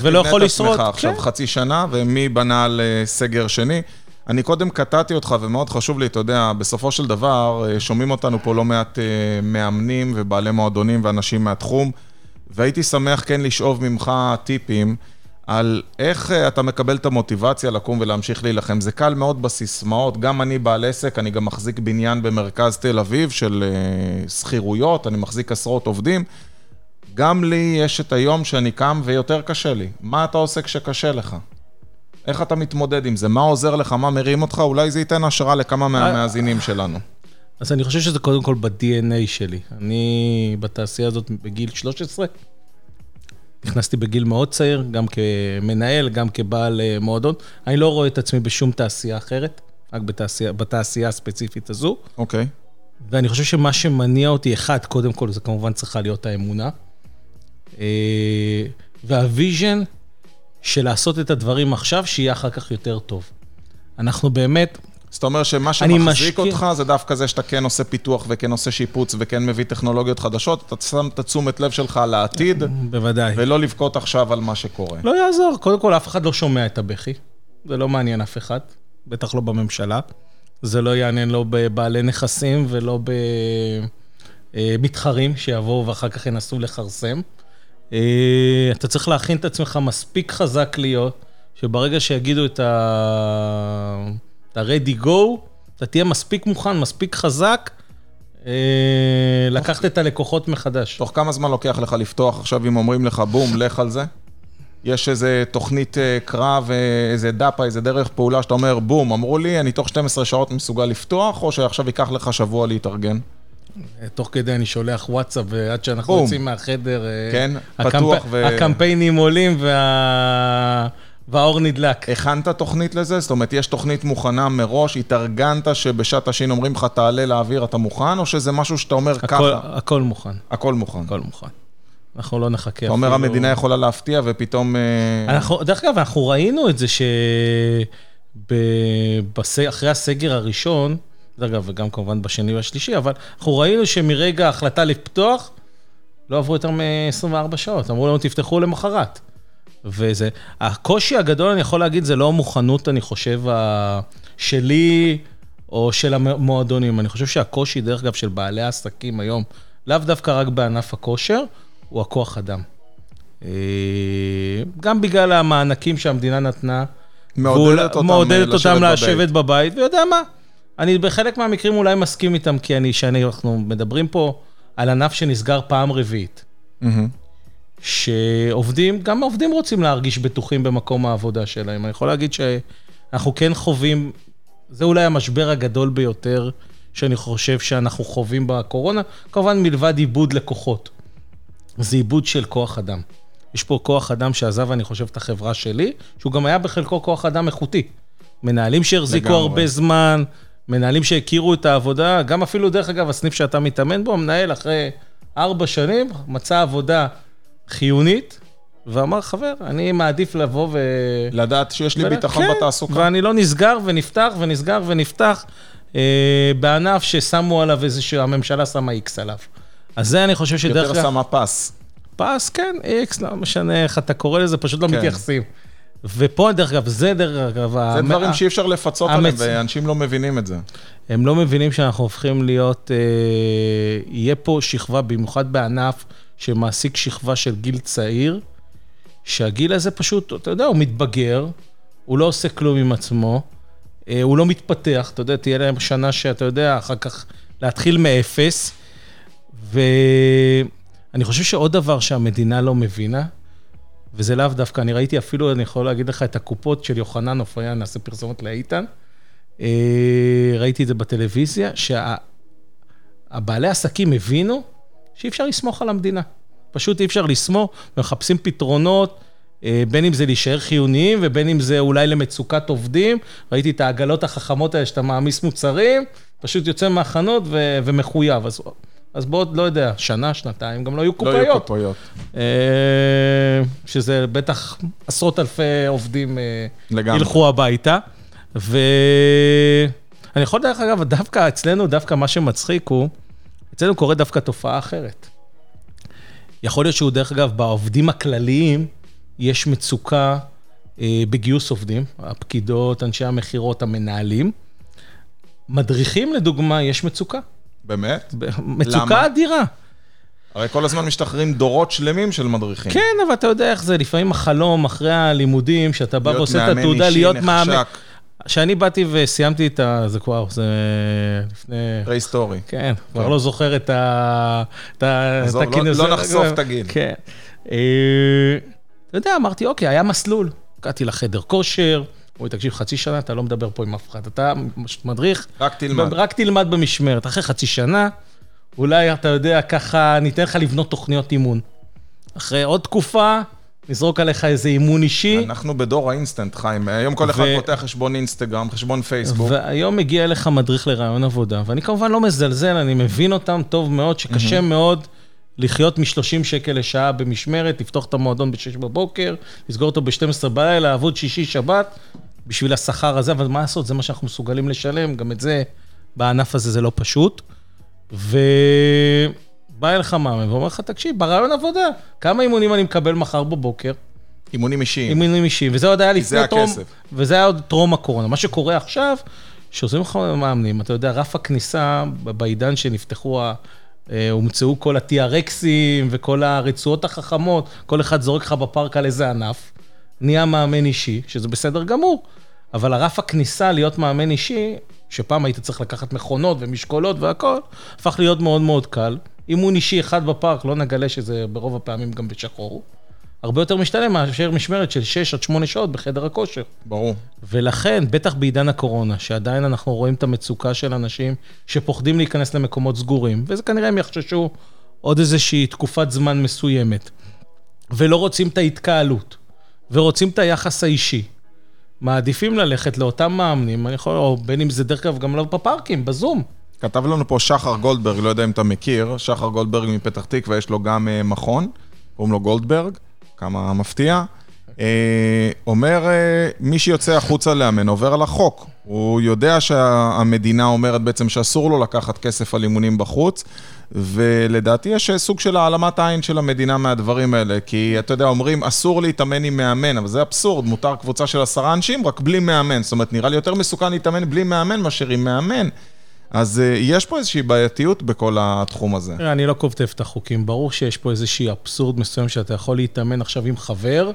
ולא יכול לשרוד. לך עכשיו כן. חצי שנה, ומי בנה על אה, סגר שני. אני קודם קטעתי אותך, ומאוד חשוב לי, אתה יודע, בסופו של דבר, שומעים אותנו פה לא מעט מאמנים ובעלי מועדונים ואנשים מהתחום, והייתי שמח כן לשאוב ממך טיפים על איך אה, אתה מקבל את המוטיבציה לקום ולהמשיך להילחם. זה קל מאוד בסיסמאות, גם אני בעל עסק, אני גם מחזיק בניין במרכז תל אביב של אה, שכירויות, אני מחזיק עשרות עובדים. גם לי יש את היום שאני קם ויותר קשה לי. מה אתה עושה כשקשה לך? איך אתה מתמודד עם זה? מה עוזר לך? מה מרים אותך? אולי זה ייתן השראה לכמה מהמאזינים שלנו. אז אני חושב שזה קודם כל ב-DNA שלי. אני בתעשייה הזאת בגיל 13, נכנסתי בגיל מאוד צעיר, גם כמנהל, גם כבעל אה, מועדון. אני לא רואה את עצמי בשום תעשייה אחרת, רק בתעשייה, בתעשייה הספציפית הזו. אוקיי. ואני חושב שמה שמניע אותי, אחד, קודם כל, זה כמובן צריכה להיות האמונה. אה, והוויז'ן של לעשות את הדברים עכשיו, שיהיה אחר כך יותר טוב. אנחנו באמת, זאת אומרת שמה שמחזיק משקיע- אותך זה דווקא זה שאתה כן עושה פיתוח וכן עושה שיפוץ וכן מביא טכנולוגיות חדשות, אתה שם את התשומת לב שלך לעתיד, בוודאי. ולא לבכות עכשיו על מה שקורה. לא יעזור, קודם כל, אף אחד לא שומע את הבכי. זה לא מעניין אף אחד, בטח לא בממשלה. זה לא יעניין לא בבעלי נכסים ולא במתחרים שיבואו ואחר כך ינסו לכרסם. אה, אתה צריך להכין את עצמך מספיק חזק להיות, שברגע שיגידו את ה... את ה-ready go, אתה תהיה מספיק מוכן, מספיק חזק, אה, לקחת את הלקוחות מחדש. תוך כמה זמן לוקח לך לפתוח עכשיו אם אומרים לך בום, לך על זה? יש איזה תוכנית אה, קרב, אה, איזה דאפה, איזה דרך פעולה שאתה אומר בום, אמרו לי, אני תוך 12 שעות מסוגל לפתוח, או שעכשיו ייקח לך שבוע להתארגן? תוך כדי אני שולח וואטסאפ, ועד שאנחנו בום. יוצאים מהחדר, אה, כן, הקמפ... פתוח ו- הקמפיינים עולים וה... והאור נדלק. הכנת תוכנית לזה? זאת אומרת, יש תוכנית מוכנה מראש, התארגנת שבשעת השין אומרים לך, תעלה לאוויר, אתה מוכן, או שזה משהו שאתה אומר הכל, ככה? הכל מוכן, הכל מוכן. הכל מוכן. אנחנו לא נחכה אתה אומר, המדינה יכולה להפתיע ופתאום... אה, אנחנו, דרך אגב, אנחנו ראינו את זה ש... ב... בס... אחרי הסגר הראשון, דרך אגב, וגם כמובן בשני והשלישי, אבל אנחנו ראינו שמרגע ההחלטה לפתוח, לא עברו יותר מ-24 שעות, אמרו לנו, תפתחו למחרת. וזה, הקושי הגדול, אני יכול להגיד, זה לא המוכנות, אני חושב. שלי או של המועדונים. אני חושב שהקושי, דרך אגב, של בעלי העסקים היום, לאו דווקא רק בענף הכושר, הוא הכוח אדם. אה, גם בגלל המענקים שהמדינה נתנה. מעודדת אותם מעודדת לשבת אותם בבית. לשבת בבית, ויודע מה, אני בחלק מהמקרים אולי מסכים איתם, כי אני, שאני, אנחנו מדברים פה על ענף שנסגר פעם רביעית. מהמם. שעובדים, גם העובדים רוצים להרגיש בטוחים במקום העבודה שלהם. אני יכול להגיד שאנחנו כן חווים, זה אולי המשבר הגדול ביותר שאני חושב שאנחנו חווים בקורונה, כמובן מלבד עיבוד לקוחות. זה עיבוד של כוח אדם. יש פה כוח אדם שעזב, אני חושב, את החברה שלי, שהוא גם היה בחלקו כוח אדם איכותי. מנהלים שהחזיקו לגמרי. הרבה זמן, מנהלים שהכירו את העבודה, גם אפילו, דרך אגב, הסניף שאתה מתאמן בו, המנהל אחרי ארבע שנים מצא עבודה חיונית, ואמר, חבר, אני מעדיף לבוא ו... לדעת שיש לי ו- ביטחון כן, בתעסוקה. ואני לא נסגר ונפתח ונסגר ונפתח אה, בענף ששמו עליו איזשהו, הממשלה שמה איקס עליו. אז זה אני חושב שדרך יותר אגב... שמה פס. פס, כן, איקס, לא משנה איך אתה קורא לזה, פשוט לא כן. מתייחסים. ופה, דרך אגב, זה דרך אגב... זה המ- דברים שאי אפשר לפצות עליהם, המצ- ואנשים לא מבינים את זה. הם לא מבינים שאנחנו הופכים להיות, אה, יהיה פה שכבה, במיוחד בענף שמעסיק שכבה של גיל צעיר, שהגיל הזה פשוט, אתה יודע, הוא מתבגר, הוא לא עושה כלום עם עצמו, אה, הוא לא מתפתח, אתה יודע, תהיה להם שנה שאתה יודע, אחר כך להתחיל מאפס. ואני חושב שעוד דבר שהמדינה לא מבינה, וזה לאו דווקא, אני ראיתי אפילו, אני יכול להגיד לך, את הקופות של יוחנן אופיין, נעשה פרסומת לאיתן. אה, ראיתי את זה בטלוויזיה, שהבעלי עסקים הבינו שאי אפשר לסמוך על המדינה. פשוט אי אפשר לסמוך, ומחפשים פתרונות, אה, בין אם זה להישאר חיוניים ובין אם זה אולי למצוקת עובדים. ראיתי את העגלות החכמות האלה שאתה מעמיס מוצרים, פשוט יוצא מהחנות ו- ומחויב. אז, אז בעוד, לא יודע, שנה, שנתיים, גם לא יהיו לא קופאיות. יהיו קופאיות. אה, שזה בטח עשרות אלפי עובדים אה, לגמרי. ילכו הביתה. ואני יכול, דרך אגב, דווקא אצלנו, דווקא מה שמצחיק הוא, אצלנו קורה דווקא תופעה אחרת. יכול להיות שהוא, דרך אגב, בעובדים הכלליים, יש מצוקה אה, בגיוס עובדים, הפקידות, אנשי המכירות, המנהלים. מדריכים, לדוגמה, יש מצוקה. באמת? מצוקה למה? אדירה. הרי כל הזמן משתחררים דורות שלמים של מדריכים. כן, אבל אתה יודע איך זה, לפעמים החלום אחרי הלימודים, שאתה בא להיות ועושה את מאמן התעודה, אישי, להיות מאמן. נחשק. כשאני באתי וסיימתי את ה... זה כבר, זה לפני... פרה-היסטורי. כן, כבר לא זוכר את ה... את ה- עזוב, את לא- הכינוס- לא נחשוף את הגיל. כן. אה, אתה יודע, אמרתי, אוקיי, היה מסלול. הגעתי לחדר כושר, אוי, תקשיב, חצי שנה אתה לא מדבר פה עם אף אחד. אתה מדריך, רק תלמד. רק תלמד במשמרת. אחרי חצי שנה, אולי אתה יודע, ככה, ניתן לך לבנות תוכניות אימון. אחרי עוד תקופה, נזרוק עליך איזה אימון אישי. אנחנו בדור האינסטנט, חיים. היום כל אחד ו- פותח חשבון אינסטגרם, חשבון פייסבוק. והיום מגיע אליך מדריך לראיון עבודה, ואני כמובן לא מזלזל, אני מבין אותם טוב מאוד, שקשה מאוד לחיות מ-30 שקל לשעה במשמרת, לפתוח את המועדון ב-6 בבוקר, לסגור אותו ב-12 בלילה, לעבוד שישי-שבת, בשביל השכר הזה, אבל מה לעשות, זה מה שאנחנו מסוגלים לשלם, גם את זה, בענף הזה זה לא פשוט. ובא אליך מאמן ואומר לך, תקשיב, ברעיון עבודה, כמה אימונים אני מקבל מחר בבוקר? אימונים אישיים. אימונים אישיים, וזה עוד היה לפני זה טרום, הכסף. וזה היה עוד טרום הקורונה. מה שקורה עכשיו, שעוזרים לך מאמנים, אתה יודע, רף הכניסה בעידן שנפתחו, ה- אה, הומצאו כל ה-TRXים וכל הרצועות החכמות, כל אחד זורק לך בפארק על איזה ענף, נהיה מאמן אישי, שזה בסדר גמור, אבל הרף הכניסה להיות מאמן אישי, שפעם היית צריך לקחת מכונות ומשקולות והכול, הפך להיות מאוד מאוד קל. אימון אישי אחד בפארק, לא נגלה שזה ברוב הפעמים גם בשחור. הרבה יותר משתלם מאשר משמרת של 6 עד 8 שעות בחדר הכושר. ברור. ולכן, בטח בעידן הקורונה, שעדיין אנחנו רואים את המצוקה של אנשים שפוחדים להיכנס למקומות סגורים, וזה כנראה הם יחששו עוד איזושהי תקופת זמן מסוימת, ולא רוצים את ההתקהלות, ורוצים את היחס האישי. מעדיפים ללכת לאותם מאמנים, אני יכול, או בין אם זה דרך אגב גם לא בפארקים, בזום. כתב לנו פה שחר גולדברג, לא יודע אם אתה מכיר, שחר גולדברג מפתח תקווה, יש לו גם אה, מכון, קוראים לו גולדברג, כמה מפתיע. אה, אומר, אה, מי שיוצא החוצה לאמן עובר על החוק. הוא יודע שהמדינה אומרת בעצם שאסור לו לקחת כסף על אימונים בחוץ, ולדעתי יש סוג של העלמת עין של המדינה מהדברים האלה, כי אתה יודע, אומרים, אסור להתאמן עם מאמן, אבל זה אבסורד, מותר קבוצה של עשרה אנשים, רק בלי מאמן. זאת אומרת, נראה לי יותר מסוכן להתאמן בלי מאמן מאשר עם מאמן. אז uh, יש פה איזושהי בעייתיות בכל התחום הזה. אני לא כותב את החוקים, ברור שיש פה איזשהי אבסורד מסוים שאתה יכול להתאמן עכשיו עם חבר,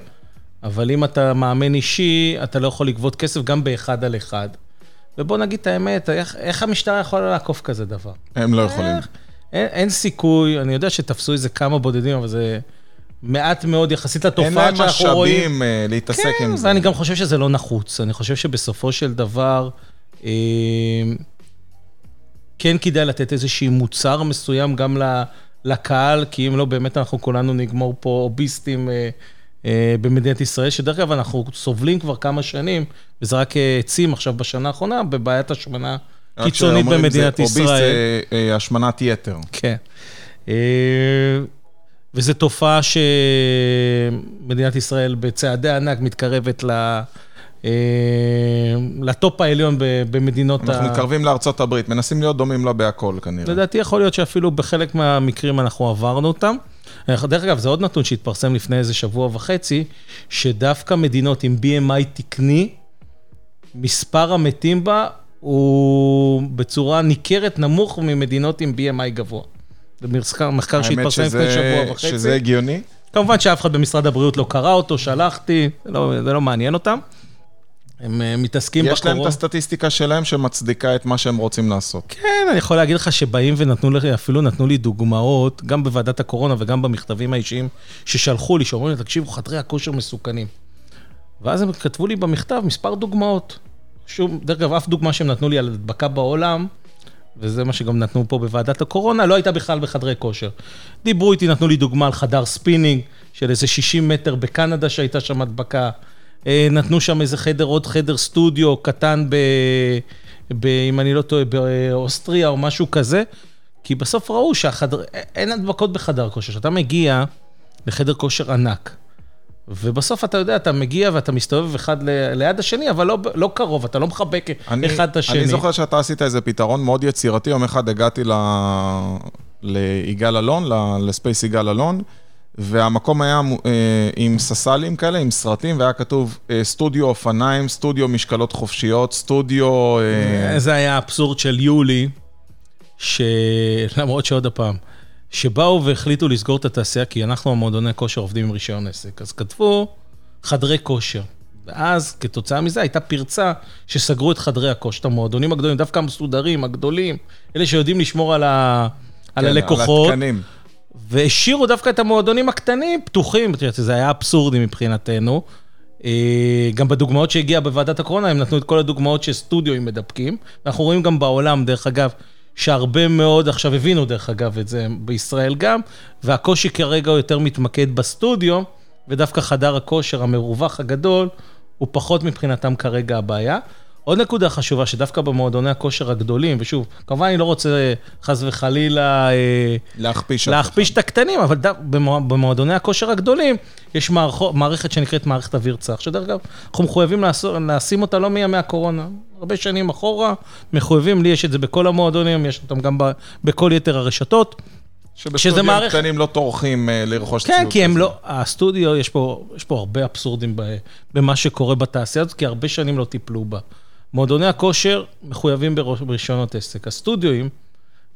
אבל אם אתה מאמן אישי, אתה לא יכול לגבות כסף גם באחד על אחד. ובוא נגיד את האמת, איך, איך המשטרה יכולה לעקוף כזה דבר? הם לא יכולים. איך? אין, אין סיכוי, אני יודע שתפסו איזה כמה בודדים, אבל זה מעט מאוד יחסית אין לתופעה להם שאנחנו רואים. משאבים uh, להתעסק כן, עם זה. ואני גם חושב שזה לא נחוץ. אני חושב שבסופו של דבר, אה, כן כדאי לתת איזשהו מוצר מסוים גם לקהל, כי אם לא, באמת אנחנו כולנו נגמור פה אוביסטים אה, אה, במדינת ישראל, שדרך אגב אנחנו סובלים כבר כמה שנים, וזה רק אה, העצים עכשיו בשנה האחרונה, בבעיית השמנה קיצונית במדינת זה אוביסט, ישראל. אה, אה, השמנת יתר. כן. אה, וזו תופעה שמדינת ישראל בצעדי ענק מתקרבת ל... אה, לטופ העליון במדינות אנחנו מתקרבים לארצות הברית, מנסים להיות דומים לה בהכל כנראה. לדעתי יכול להיות שאפילו בחלק מהמקרים אנחנו עברנו אותם. דרך אגב, זה עוד נתון שהתפרסם לפני איזה שבוע וחצי, שדווקא מדינות עם BMI תקני, מספר המתים בה הוא בצורה ניכרת נמוך ממדינות עם BMI גבוה. זה מחקר, האמת שהתפרסם לפני שבוע וחצי. שזה הגיוני. כמובן שאף אחד במשרד הבריאות לא קרא אותו, שלחתי, לא, זה לא מעניין אותם. הם אה, מתעסקים יש להם את בקורונה. הסטטיסטיקה שלהם שמצדיקה את מה שהם רוצים לעשות. כן, אני יכול להגיד לך שבאים ונתנו לי, אפילו נתנו לי דוגמאות, גם בוועדת הקורונה וגם במכתבים האישיים ששלחו לי, שאומרים לי, תקשיבו, חדרי הכושר מסוכנים. ואז הם כתבו לי במכתב מספר דוגמאות. שוב, דרך אגב, אף דוגמה שהם נתנו לי על הדבקה בעולם, וזה מה שגם נתנו פה בוועדת הקורונה, לא הייתה בכלל בחדרי כושר. דיברו איתי, נתנו לי דוגמה על חדר ספינינג של איזה 60 מטר בקנדה שהייתה שם הדבקה. אה, נתנו שם איזה חדר, עוד חדר סטודיו קטן ב... ב... אם אני לא טועה, באוסטריה או משהו כזה. כי בסוף ראו שהחדר... אין הדבקות בחדר כושר. כשאתה מגיע לחדר כושר ענק, ובסוף אתה יודע, אתה מגיע ואתה מסתובב אחד ל- ליד השני, אבל לא, לא קרוב, אתה לא מחבק אני- אחד את השני. אני זוכר שאתה עשית איזה פתרון מאוד יצירתי, יום אחד הגעתי ל- ליגאל אלון, לספייס יגאל אלון, והמקום היה אה, עם ססלים כאלה, עם סרטים, והיה כתוב אה, סטודיו אופניים, סטודיו משקלות חופשיות, סטודיו... אה... זה היה האבסורד של יולי, שלמרות שעוד פעם, שבאו והחליטו לסגור את התעשייה, כי אנחנו המועדוני כושר עובדים עם רישיון עסק, אז כתבו חדרי כושר. ואז כתוצאה מזה הייתה פרצה שסגרו את חדרי הכושר, את המועדונים הגדולים, דווקא המסודרים, הגדולים, אלה שיודעים לשמור על, ה... כן, על הלקוחות. על התקנים. והשאירו דווקא את המועדונים הקטנים פתוחים, זה היה אבסורדי מבחינתנו. אה, גם בדוגמאות שהגיעה בוועדת הקורונה, הם נתנו את כל הדוגמאות שסטודיו מדבקים. אנחנו רואים גם בעולם, דרך אגב, שהרבה מאוד, עכשיו הבינו דרך אגב את זה בישראל גם, והקושי כרגע הוא יותר מתמקד בסטודיו, ודווקא חדר הכושר המרווח הגדול, הוא פחות מבחינתם כרגע הבעיה. עוד נקודה חשובה, שדווקא במועדוני הכושר הגדולים, ושוב, כמובן אני לא רוצה חס וחלילה... אה, להכפיש, להכפיש את הקטנים, אבל דו, במועדוני הכושר הגדולים, יש מערכו, מערכת שנקראת מערכת אוויר צח, שדרך אגב, אנחנו מחויבים לעשות, לשים אותה לא מימי הקורונה, הרבה שנים אחורה, מחויבים, לי יש את זה בכל המועדונים, יש אותם גם ב, בכל יתר הרשתות. שבסטודיו מערכ... קטנים לא טורחים uh, לרכוש ציוד. כן, כי הם לא, הסטודיו, יש פה, יש פה הרבה אבסורדים במה שקורה בתעשייה הזאת, כי הרבה שנים לא טיפלו בה. מועדוני הכושר מחויבים ברישיונות עסק. הסטודיואים,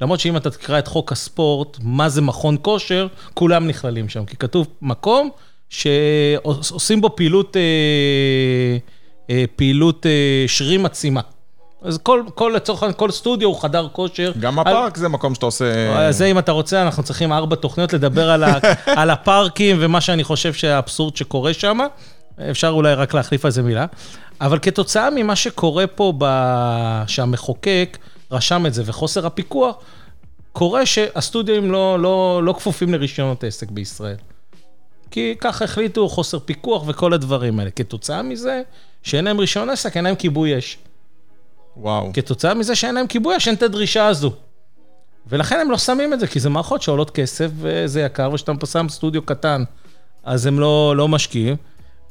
למרות שאם אתה תקרא את חוק הספורט, מה זה מכון כושר, כולם נכללים שם, כי כתוב מקום שעושים בו פעילות, אה, אה, פעילות אה, שרירים עצימה. אז כל, כל, לצורך העניין, כל סטודיו הוא חדר כושר. גם הפארק על... זה מקום שאתה עושה... זה אם אתה רוצה, אנחנו צריכים ארבע תוכניות לדבר על, ה, על הפארקים ומה שאני חושב שהאבסורד שקורה שם. אפשר אולי רק להחליף על זה מילה. אבל כתוצאה ממה שקורה פה, ב... שהמחוקק רשם את זה, וחוסר הפיקוח, קורה שהסטודיו לא, לא, לא כפופים לרישיונות עסק בישראל. כי ככה החליטו, חוסר פיקוח וכל הדברים האלה. כתוצאה מזה, שאין להם רישיון עסק, אין להם כיבוי אש. וואו. כתוצאה מזה שאין להם כיבוי אש, אין את הדרישה הזו. ולכן הם לא שמים את זה, כי זה מערכות שעולות כסף וזה יקר, וכשאתה שם סטודיו קטן, אז הם לא, לא משקיעים.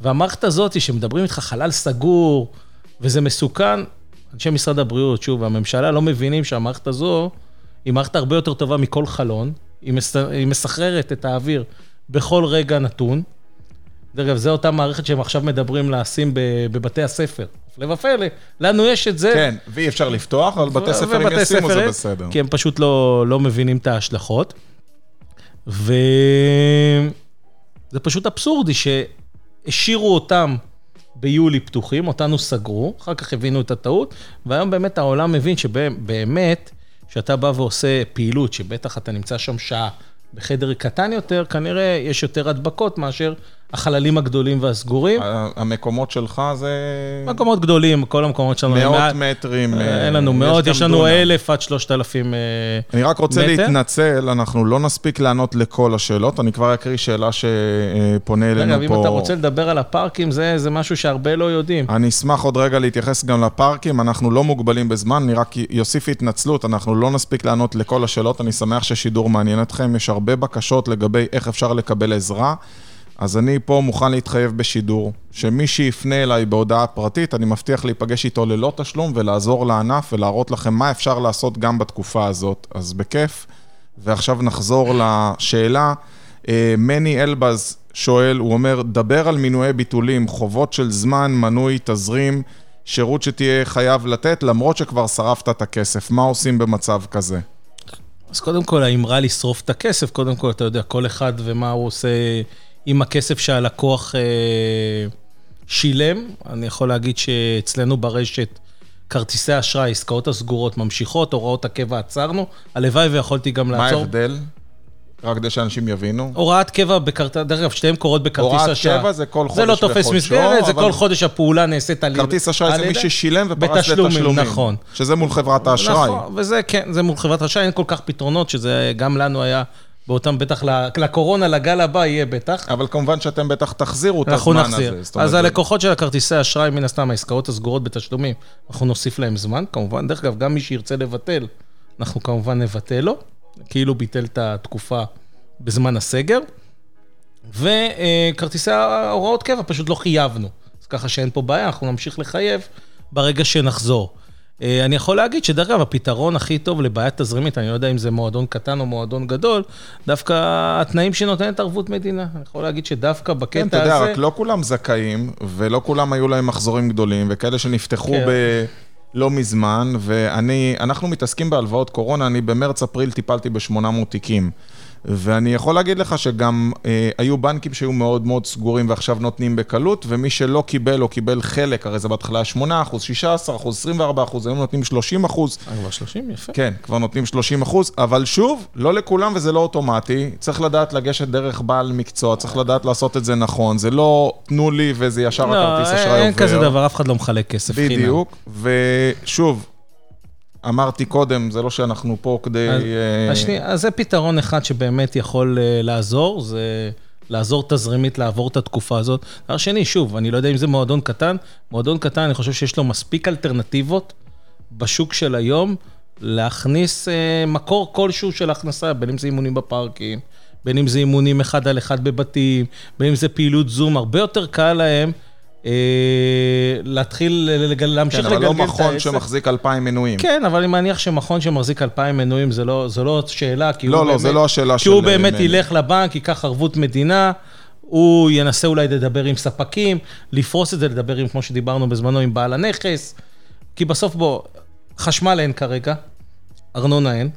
והמערכת הזאת, שמדברים איתך חלל סגור, וזה מסוכן, אנשי משרד הבריאות, שוב, הממשלה לא מבינים שהמערכת הזו היא מערכת הרבה יותר טובה מכל חלון, היא, מס... היא מסחררת את האוויר בכל רגע נתון. דרך אגב, זו אותה מערכת שהם עכשיו מדברים לשים בבתי הספר. הפלא ופלא, לנו יש את זה. כן, ואי אפשר לפתוח, אבל בתי ספר אם ישימו זה בסדר. כי הם פשוט לא, לא מבינים את ההשלכות. וזה פשוט אבסורדי ש... השאירו אותם ביולי פתוחים, אותנו סגרו, אחר כך הבינו את הטעות, והיום באמת העולם מבין שבאמת, כשאתה בא ועושה פעילות, שבטח אתה נמצא שם שעה בחדר קטן יותר, כנראה יש יותר הדבקות מאשר החללים הגדולים והסגורים. המקומות שלך זה... מקומות גדולים, כל המקומות שלנו. מאות מעט, מטרים. אין לנו מאות, יש לנו אלף עד שלושת אלפים מטר. אני רק רוצה מטר. להתנצל, אנחנו לא נספיק לענות לכל השאלות, אני כבר אקריא שאלה שפונה אלינו רגע, פה. רגע, אם אתה רוצה לדבר על הפארקים, זה, זה משהו שהרבה לא יודעים. אני אשמח עוד רגע להתייחס גם לפארקים, אנחנו לא מוגבלים בזמן, אני רק אוסיף התנצלות, אנחנו לא נספיק לענות לכל השאלות, אני שמח ששידור מעניין אתכם, יש הרבה בקשות לגבי איך אפשר לקבל עזרה. אז אני פה מוכן להתחייב בשידור, שמי שיפנה אליי בהודעה פרטית, אני מבטיח להיפגש איתו ללא תשלום ולעזור לענף ולהראות לכם מה אפשר לעשות גם בתקופה הזאת. אז בכיף. ועכשיו נחזור לשאלה. אה, מני אלבז שואל, הוא אומר, דבר על מינויי ביטולים, חובות של זמן, מנוי, תזרים, שירות שתהיה חייב לתת, למרות שכבר שרפת את הכסף. מה עושים במצב כזה? אז קודם כל, האמרה לשרוף את הכסף, קודם כל, אתה יודע, כל אחד ומה הוא עושה... עם הכסף שהלקוח אה, שילם. אני יכול להגיד שאצלנו ברשת, כרטיסי אשראי, עסקאות הסגורות ממשיכות, הוראות הקבע עצרנו. הלוואי ויכולתי גם לעצור. מה ההבדל? רק כדי שאנשים יבינו. הוראת קבע בכרטיס, דרך אגב, שתיהן קורות בכרטיס אשראי. הוראת קבע זה כל חודש בחודשו. זה לא תופס מסגרת, זה כל חודש הפעולה נעשית על... כרטיס אשראי זה מי ששילם ופרס לתשלומים. נכון. שזה מול חברת האשראי. נכון, וזה כן, זה מול חברת האשראי, אין כל כך פתרונות, שזה גם לנו היה באותם, בטח לקורונה, לגל הבא יהיה בטח. אבל כמובן שאתם בטח תחזירו את הזמן נחזיר. הזה. אז הלקוחות של הכרטיסי אשראי, מן הסתם, העסקאות הסגורות בתשלומים, אנחנו נוסיף להם זמן, כמובן. דרך אגב, גם מי שירצה לבטל, אנחנו כמובן נבטל לו, כאילו ביטל את התקופה בזמן הסגר. וכרטיסי ההוראות קבע פשוט לא חייבנו. אז ככה שאין פה בעיה, אנחנו נמשיך לחייב ברגע שנחזור. אה, אני יכול להגיד שדרך אגב, הפתרון הכי טוב לבעיה תזרימית, אני לא יודע אם זה מועדון קטן או מועדון גדול, דווקא התנאים שנותנת ערבות מדינה. אני יכול להגיד שדווקא בקטע כן, הזה... אתה יודע, רק לא כולם זכאים, ולא כולם היו להם מחזורים גדולים, וכאלה שנפתחו כן. ב... לא מזמן, ואני, אנחנו מתעסקים בהלוואות קורונה, אני במרץ-אפריל טיפלתי ב-800 תיקים. ואני יכול להגיד לך שגם אה, היו בנקים שהיו מאוד מאוד סגורים ועכשיו נותנים בקלות, ומי שלא קיבל או קיבל חלק, הרי זה בהתחלה 8 אחוז, 16 אחוז, 24 אחוז, היום נותנים 30 אחוז. אה, כבר 30, יפה. כן, כבר נותנים 30 אחוז, אבל שוב, לא לכולם וזה לא אוטומטי. צריך לדעת לגשת דרך בעל מקצוע, צריך לדעת לעשות את זה נכון. זה לא תנו לי וזה ישר לא, הכרטיס אשראי עובר. אין כזה דבר, אף אחד לא מחלק כסף חינם. בדיוק, ושוב, אמרתי קודם, זה לא שאנחנו פה כדי... אז, אה, אז, שנייה, אז זה פתרון אחד שבאמת יכול אה, לעזור, זה לעזור תזרימית לעבור את התקופה הזאת. דבר שני, שוב, אני לא יודע אם זה מועדון קטן, מועדון קטן, אני חושב שיש לו מספיק אלטרנטיבות בשוק של היום, להכניס אה, מקור כלשהו של הכנסה, בין אם זה אימונים בפארקים, בין אם זה אימונים אחד על אחד בבתים, בין אם זה פעילות זום, הרבה יותר קל להם. אה, להתחיל לגל, להמשיך כן, לגלגל אבל את לא העסק. מכון שמחזיק 2,000 מנויים. כן, אבל אני מניח שמכון שמחזיק 2,000 מנויים זה לא, זה לא שאלה, כי לא, הוא לא, באמת... זה לא השאלה כי של... הוא באמת נני. ילך לבנק, ייקח ערבות מדינה, הוא ינסה אולי לדבר עם ספקים, לפרוס את זה, לדבר עם, כמו שדיברנו בזמנו, עם בעל הנכס, כי בסוף בוא, חשמל אין כרגע, ארנונה אין,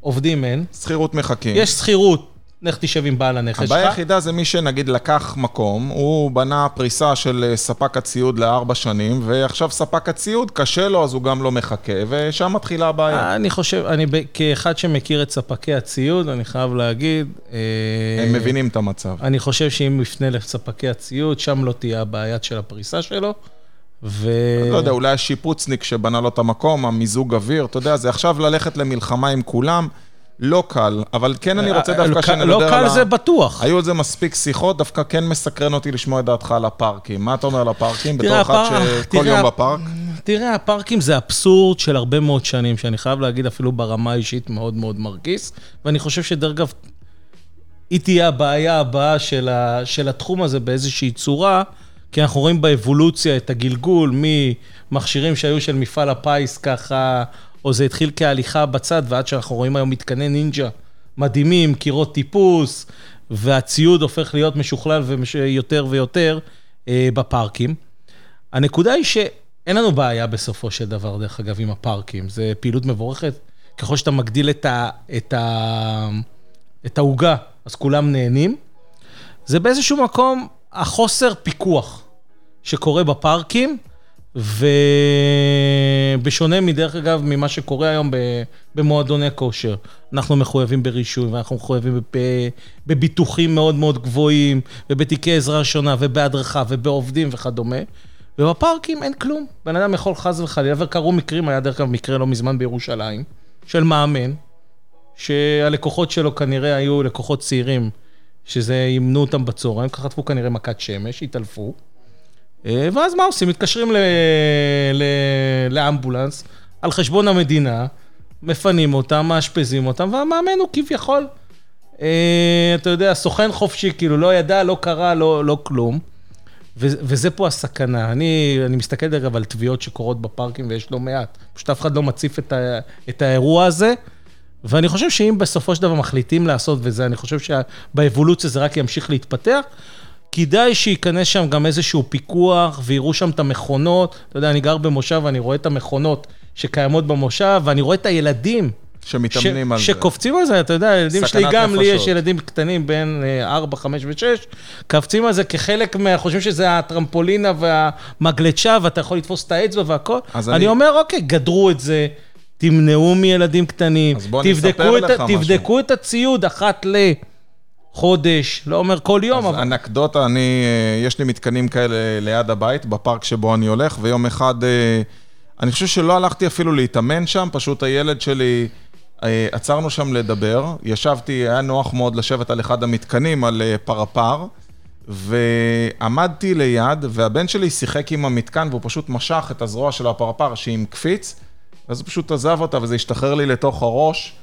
עובדים אין, שכירות מחכים. יש שכירות, לך תשב עם בעל הנכס הבעיה שלך. היחידה זה מי שנגיד לקח מקום, הוא בנה פריסה של אה, ספק הציוד לארבע שנים, ועכשיו ספק הציוד קשה לו, אז הוא גם לא מחכה, ושם מתחילה הבעיה. אני חושב, אני כאחד שמכיר את ספקי הציוד, אני חייב להגיד... אה, הם מבינים את המצב. אני חושב שאם הוא יפנה לספקי הציוד, שם לא תהיה הבעיה של הפריסה שלו. ו... לא יודע, אולי השיפוצניק שבנה לו את המקום, המיזוג אוויר, אתה יודע, זה עכשיו ללכת למלחמה עם כולם, לא קל, אבל כן אני רוצה אה, דווקא לא קל- שנדבר לא על קל ה... זה בטוח. היו על זה מספיק שיחות, דווקא כן מסקרן אותי לשמוע את דעתך על הפארקים. מה אתה אומר על הפארקים? בתור אחד שכל יום בפארק? תראה, הפארקים זה אבסורד של הרבה מאוד שנים, שאני חייב להגיד אפילו ברמה האישית מאוד מאוד מרגיס, ואני חושב שדרך אגב, היא תהיה הבעיה הבאה של, ה, של התחום הזה באיזושהי צורה, כי אנחנו רואים באבולוציה את הגלגול ממכשירים שהיו של מפעל הפיס ככה, או זה התחיל כהליכה בצד, ועד שאנחנו רואים היום מתקני נינג'ה מדהימים, קירות טיפוס, והציוד הופך להיות משוכלל ויותר ויותר אה, בפארקים. הנקודה היא שאין לנו בעיה בסופו של דבר, דרך אגב, עם הפארקים. זו פעילות מבורכת. ככל שאתה מגדיל את ה- ה- את העוגה, אז כולם נהנים. זה באיזשהו מקום החוסר פיקוח שקורה בפארקים, ובשונה מדרך אגב, ממה שקורה היום במועדוני כושר. אנחנו מחויבים ברישוי, ואנחנו מחויבים בביטוחים מאוד מאוד גבוהים, ובתיקי עזרה ראשונה, ובהדרכה, ובעובדים וכדומה. ובפארקים אין כלום. בן אדם יכול חס וחלילה, וקרו מקרים, היה דרך אגב מקרה לא מזמן בירושלים, של מאמן, שהלקוחות שלו כנראה היו לקוחות צעירים, שזה ימנו אותם בצהריים, ככה חטפו כנראה מכת שמש, התעלפו. אה, ואז מה עושים? מתקשרים ל... ל... לאמבולנס על חשבון המדינה, מפנים אותם, מאשפזים אותם, והמאמן הוא כביכול, אה, אתה יודע, סוכן חופשי, כאילו, לא ידע, לא קרה, לא, לא כלום. ו- וזה פה הסכנה. אני, אני מסתכל דרך אגב על תביעות שקורות בפארקים, ויש לא מעט. פשוט אף אחד לא מציף את, ה- את האירוע הזה. ואני חושב שאם בסופו של דבר מחליטים לעשות, וזה, אני חושב שבאבולוציה זה רק ימשיך להתפתח, כדאי שייכנס שם גם איזשהו פיקוח, ויראו שם את המכונות. אתה יודע, אני גר במושב, ואני רואה את המכונות שקיימות במושב, ואני רואה את הילדים. שמתאמנים על זה. שקופצים על זה, אתה יודע, הילדים שלי גם, לי יש נפשות. ילדים קטנים בין 4, 5 ו-6, קופצים על זה כחלק מה... חושבים שזה הטרמפולינה והמגלצ'ה, ואתה יכול לתפוס את האצבע והכל. אני אני- אומר, אוקיי, גדרו את זה, תמנעו מילדים קטנים, תבדקו את. תבדקו את הציוד אחת לחודש, לא אומר כל יום, אז אבל... אנקדוטה, אני, אה, יש לי מתקנים כאלה ליד הבית, בפארק שבו אני הולך, ויום אחד, אה, אני חושב שלא הלכתי אפילו להתאמן שם, פשוט הילד שלי, אה, עצרנו שם לדבר, ישבתי, היה נוח מאוד לשבת על אחד המתקנים, על פרפר, ועמדתי ליד, והבן שלי שיחק עם המתקן, והוא פשוט משך את הזרוע של הפרפר שהיא עם קפיץ, אז הוא פשוט עזב אותה, וזה השתחרר לי לתוך הראש.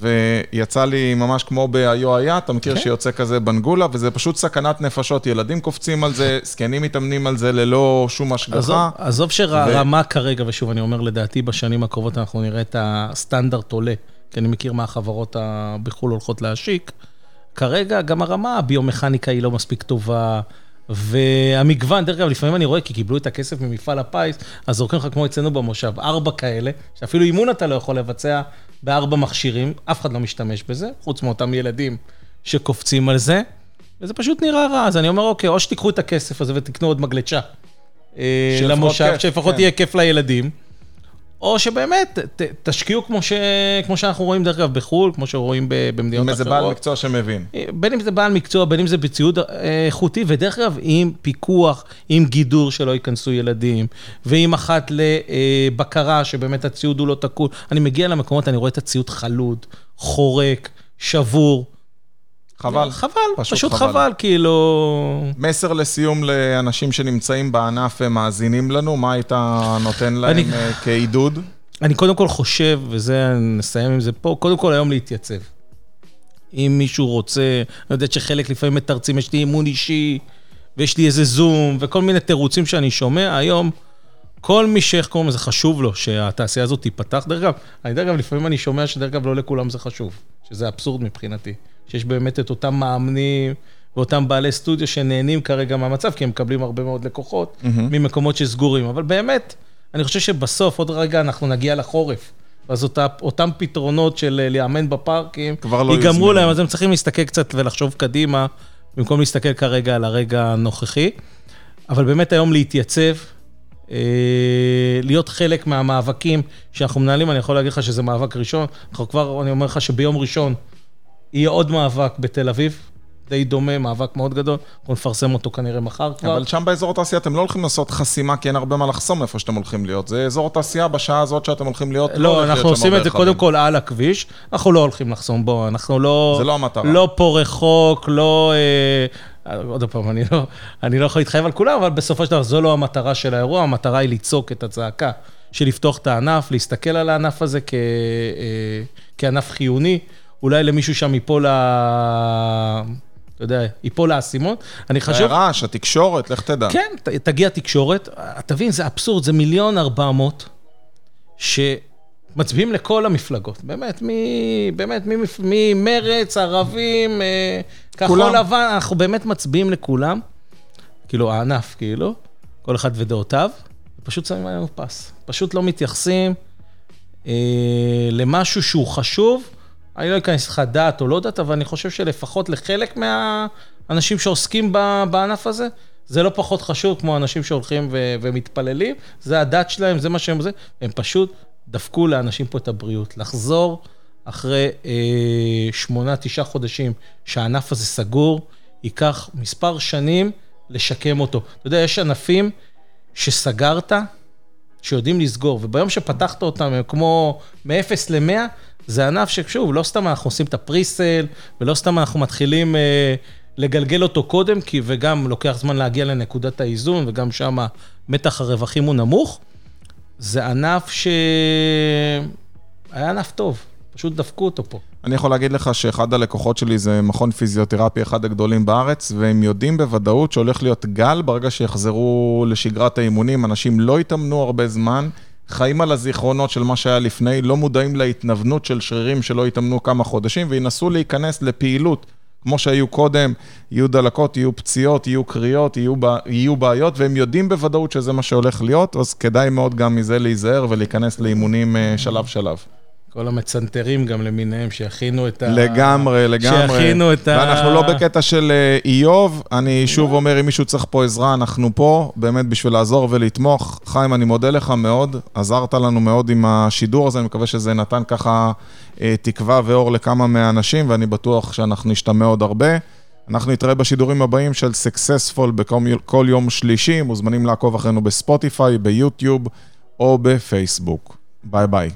ויצא לי ממש כמו באיו היה, אתה מכיר כן. שיוצא כזה בנגולה, וזה פשוט סכנת נפשות, ילדים קופצים על זה, זקנים מתאמנים על זה ללא שום עזוב, השגחה. עזוב שרמה כרגע, ושוב, אני אומר, לדעתי בשנים הקרובות אנחנו נראה את הסטנדרט עולה, כי אני מכיר מה החברות בחו"ל הולכות להשיק. כרגע גם הרמה הביומכניקה היא לא מספיק טובה, והמגוון, דרך אגב, לפעמים אני רואה, כי קיבלו את הכסף ממפעל הפיס, אז זורקים לך כמו אצלנו במושב, ארבע כאלה, שאפילו אימון אתה לא יכול לבצע בארבע מכשירים, אף אחד לא משתמש בזה, חוץ מאותם ילדים שקופצים על זה, וזה פשוט נראה רע, אז אני אומר, אוקיי, או שתיקחו את הכסף הזה ותקנו עוד מגלשה. אה, למושב, שלפחות כן. יהיה כיף לילדים. או שבאמת, ת, תשקיעו כמו, ש, כמו שאנחנו רואים דרך אגב בחו"ל, כמו שרואים ב- במדינות אחרות. איזה בעל מקצוע שמבין. בין אם זה בעל מקצוע, בין אם זה בציוד אה, איכותי, ודרך אגב, עם פיקוח, עם גידור שלא ייכנסו ילדים, ועם אחת לבקרה, שבאמת הציוד הוא לא תקול. אני מגיע למקומות, אני רואה את הציוד חלוד, חורק, שבור. חבל. חבל, פשוט פשוט חבל. חבל, כאילו... מסר לסיום לאנשים שנמצאים בענף ומאזינים לנו, מה היית נותן להם אני- אה, כעידוד? אני קודם כל חושב, וזה, נסיים עם זה פה, קודם כל היום להתייצב. אם מישהו רוצה, אני יודע שחלק לפעמים מתרצים, יש לי אימון אישי, ויש לי איזה זום, וכל מיני תירוצים שאני שומע, היום, כל מי שאיך קוראים לזה, חשוב לו שהתעשייה הזאת תיפתח. דרך אגב, אני דרך אגב, לפעמים אני שומע שדרך אגב לא לכולם זה חשוב, שזה אבסורד מבחינתי. שיש באמת את אותם מאמנים ואותם בעלי סטודיו שנהנים כרגע מהמצב, כי הם מקבלים הרבה מאוד לקוחות ממקומות שסגורים. אבל באמת, אני חושב שבסוף, עוד רגע אנחנו נגיע לחורף. אז אותה, אותם פתרונות של אה, לאמן בפארקים, כבר לא ייגמרו. להם, אז הם צריכים להסתכל קצת ולחשוב קדימה, במקום להסתכל כרגע על הרגע הנוכחי. אבל באמת היום להתייצב, אה, להיות חלק מהמאבקים שאנחנו מנהלים, אני יכול להגיד לך שזה מאבק ראשון. אנחנו כבר, אני אומר לך שביום ראשון יהיה עוד מאבק בתל אביב, די דומה, מאבק מאוד גדול, אנחנו נפרסם אותו כנראה מחר כבר. אבל שם באזור התעשייה אתם לא הולכים לעשות חסימה, כי אין הרבה מה לחסום איפה שאתם הולכים להיות. זה אזור התעשייה בשעה הזאת שאתם הולכים להיות. לא, להיות אנחנו עושים את זה. קודם כל על הכביש, אנחנו לא הולכים לחסום בו, אנחנו לא... זה לא המטרה. לא פה רחוק, לא... אה, עוד פעם, אני לא, אני לא יכול להתחייב על כולם, אבל בסופו של דבר זו לא המטרה של האירוע, המטרה היא לצעוק את הצעקה של לפתוח את הענף, להסתכל על הענף הזה כ, אה, כענף חיוני, אולי למישהו שם ייפול ה... אתה יודע, ייפול האסימון. אני חשוב... הרעש, התקשורת, לך תדע. כן, ת- תגיע תקשורת, תבין, זה אבסורד, זה מיליון ארבע מאות שמצביעים לכל המפלגות, באמת, מ... באמת, ממרץ, ערבים, אה, כחול כולם. לבן, אנחנו באמת מצביעים לכולם, כאילו, הענף, כאילו, כל אחד ודעותיו, פשוט שמים עלינו פס. פשוט לא מתייחסים אה, למשהו שהוא חשוב. אני לא אכנס לך דת או לא דת, אבל אני חושב שלפחות לחלק מהאנשים שעוסקים בענף הזה, זה לא פחות חשוב כמו אנשים שהולכים ו- ומתפללים, זה הדת שלהם, זה מה שהם זה, הם פשוט דפקו לאנשים פה את הבריאות. לחזור אחרי אה, שמונה, תשעה חודשים שהענף הזה סגור, ייקח מספר שנים לשקם אותו. אתה יודע, יש ענפים שסגרת, שיודעים לסגור, וביום שפתחת אותם, הם כמו מ-0 ל-100, זה ענף ששוב, לא סתם אנחנו עושים את הפריסל, ולא סתם אנחנו מתחילים אה, לגלגל אותו קודם, כי וגם לוקח זמן להגיע לנקודת האיזון, וגם שם מתח הרווחים הוא נמוך. זה ענף ש... היה ענף טוב, פשוט דפקו אותו פה. אני יכול להגיד לך שאחד הלקוחות שלי זה מכון פיזיותרפי, אחד הגדולים בארץ, והם יודעים בוודאות שהולך להיות גל ברגע שיחזרו לשגרת האימונים. אנשים לא יתאמנו הרבה זמן, חיים על הזיכרונות של מה שהיה לפני, לא מודעים להתנוונות של שרירים שלא יתאמנו כמה חודשים, וינסו להיכנס לפעילות. כמו שהיו קודם, יהיו דלקות, יהיו פציעות, יהיו קריאות, יהיו, יהיו בעיות, והם יודעים בוודאות שזה מה שהולך להיות, אז כדאי מאוד גם מזה להיזהר ולהיכנס לאימונים אה, שלב-שלב. כל המצנתרים גם למיניהם, שיכינו את ה... לגמרי, לגמרי. שיכינו את ה... ואנחנו לא בקטע של אה, איוב, אני שוב אומר, אם מישהו צריך פה עזרה, אנחנו פה, באמת בשביל לעזור ולתמוך. חיים, אני מודה לך מאוד, עזרת לנו מאוד עם השידור הזה, אני מקווה שזה נתן ככה אה, תקווה ואור לכמה מהאנשים, ואני בטוח שאנחנו נשתמע עוד הרבה. אנחנו נתראה בשידורים הבאים של Successful בכל יום שלישי, מוזמנים לעקוב אחרינו בספוטיפיי, ביוטיוב או בפייסבוק. ביי ביי.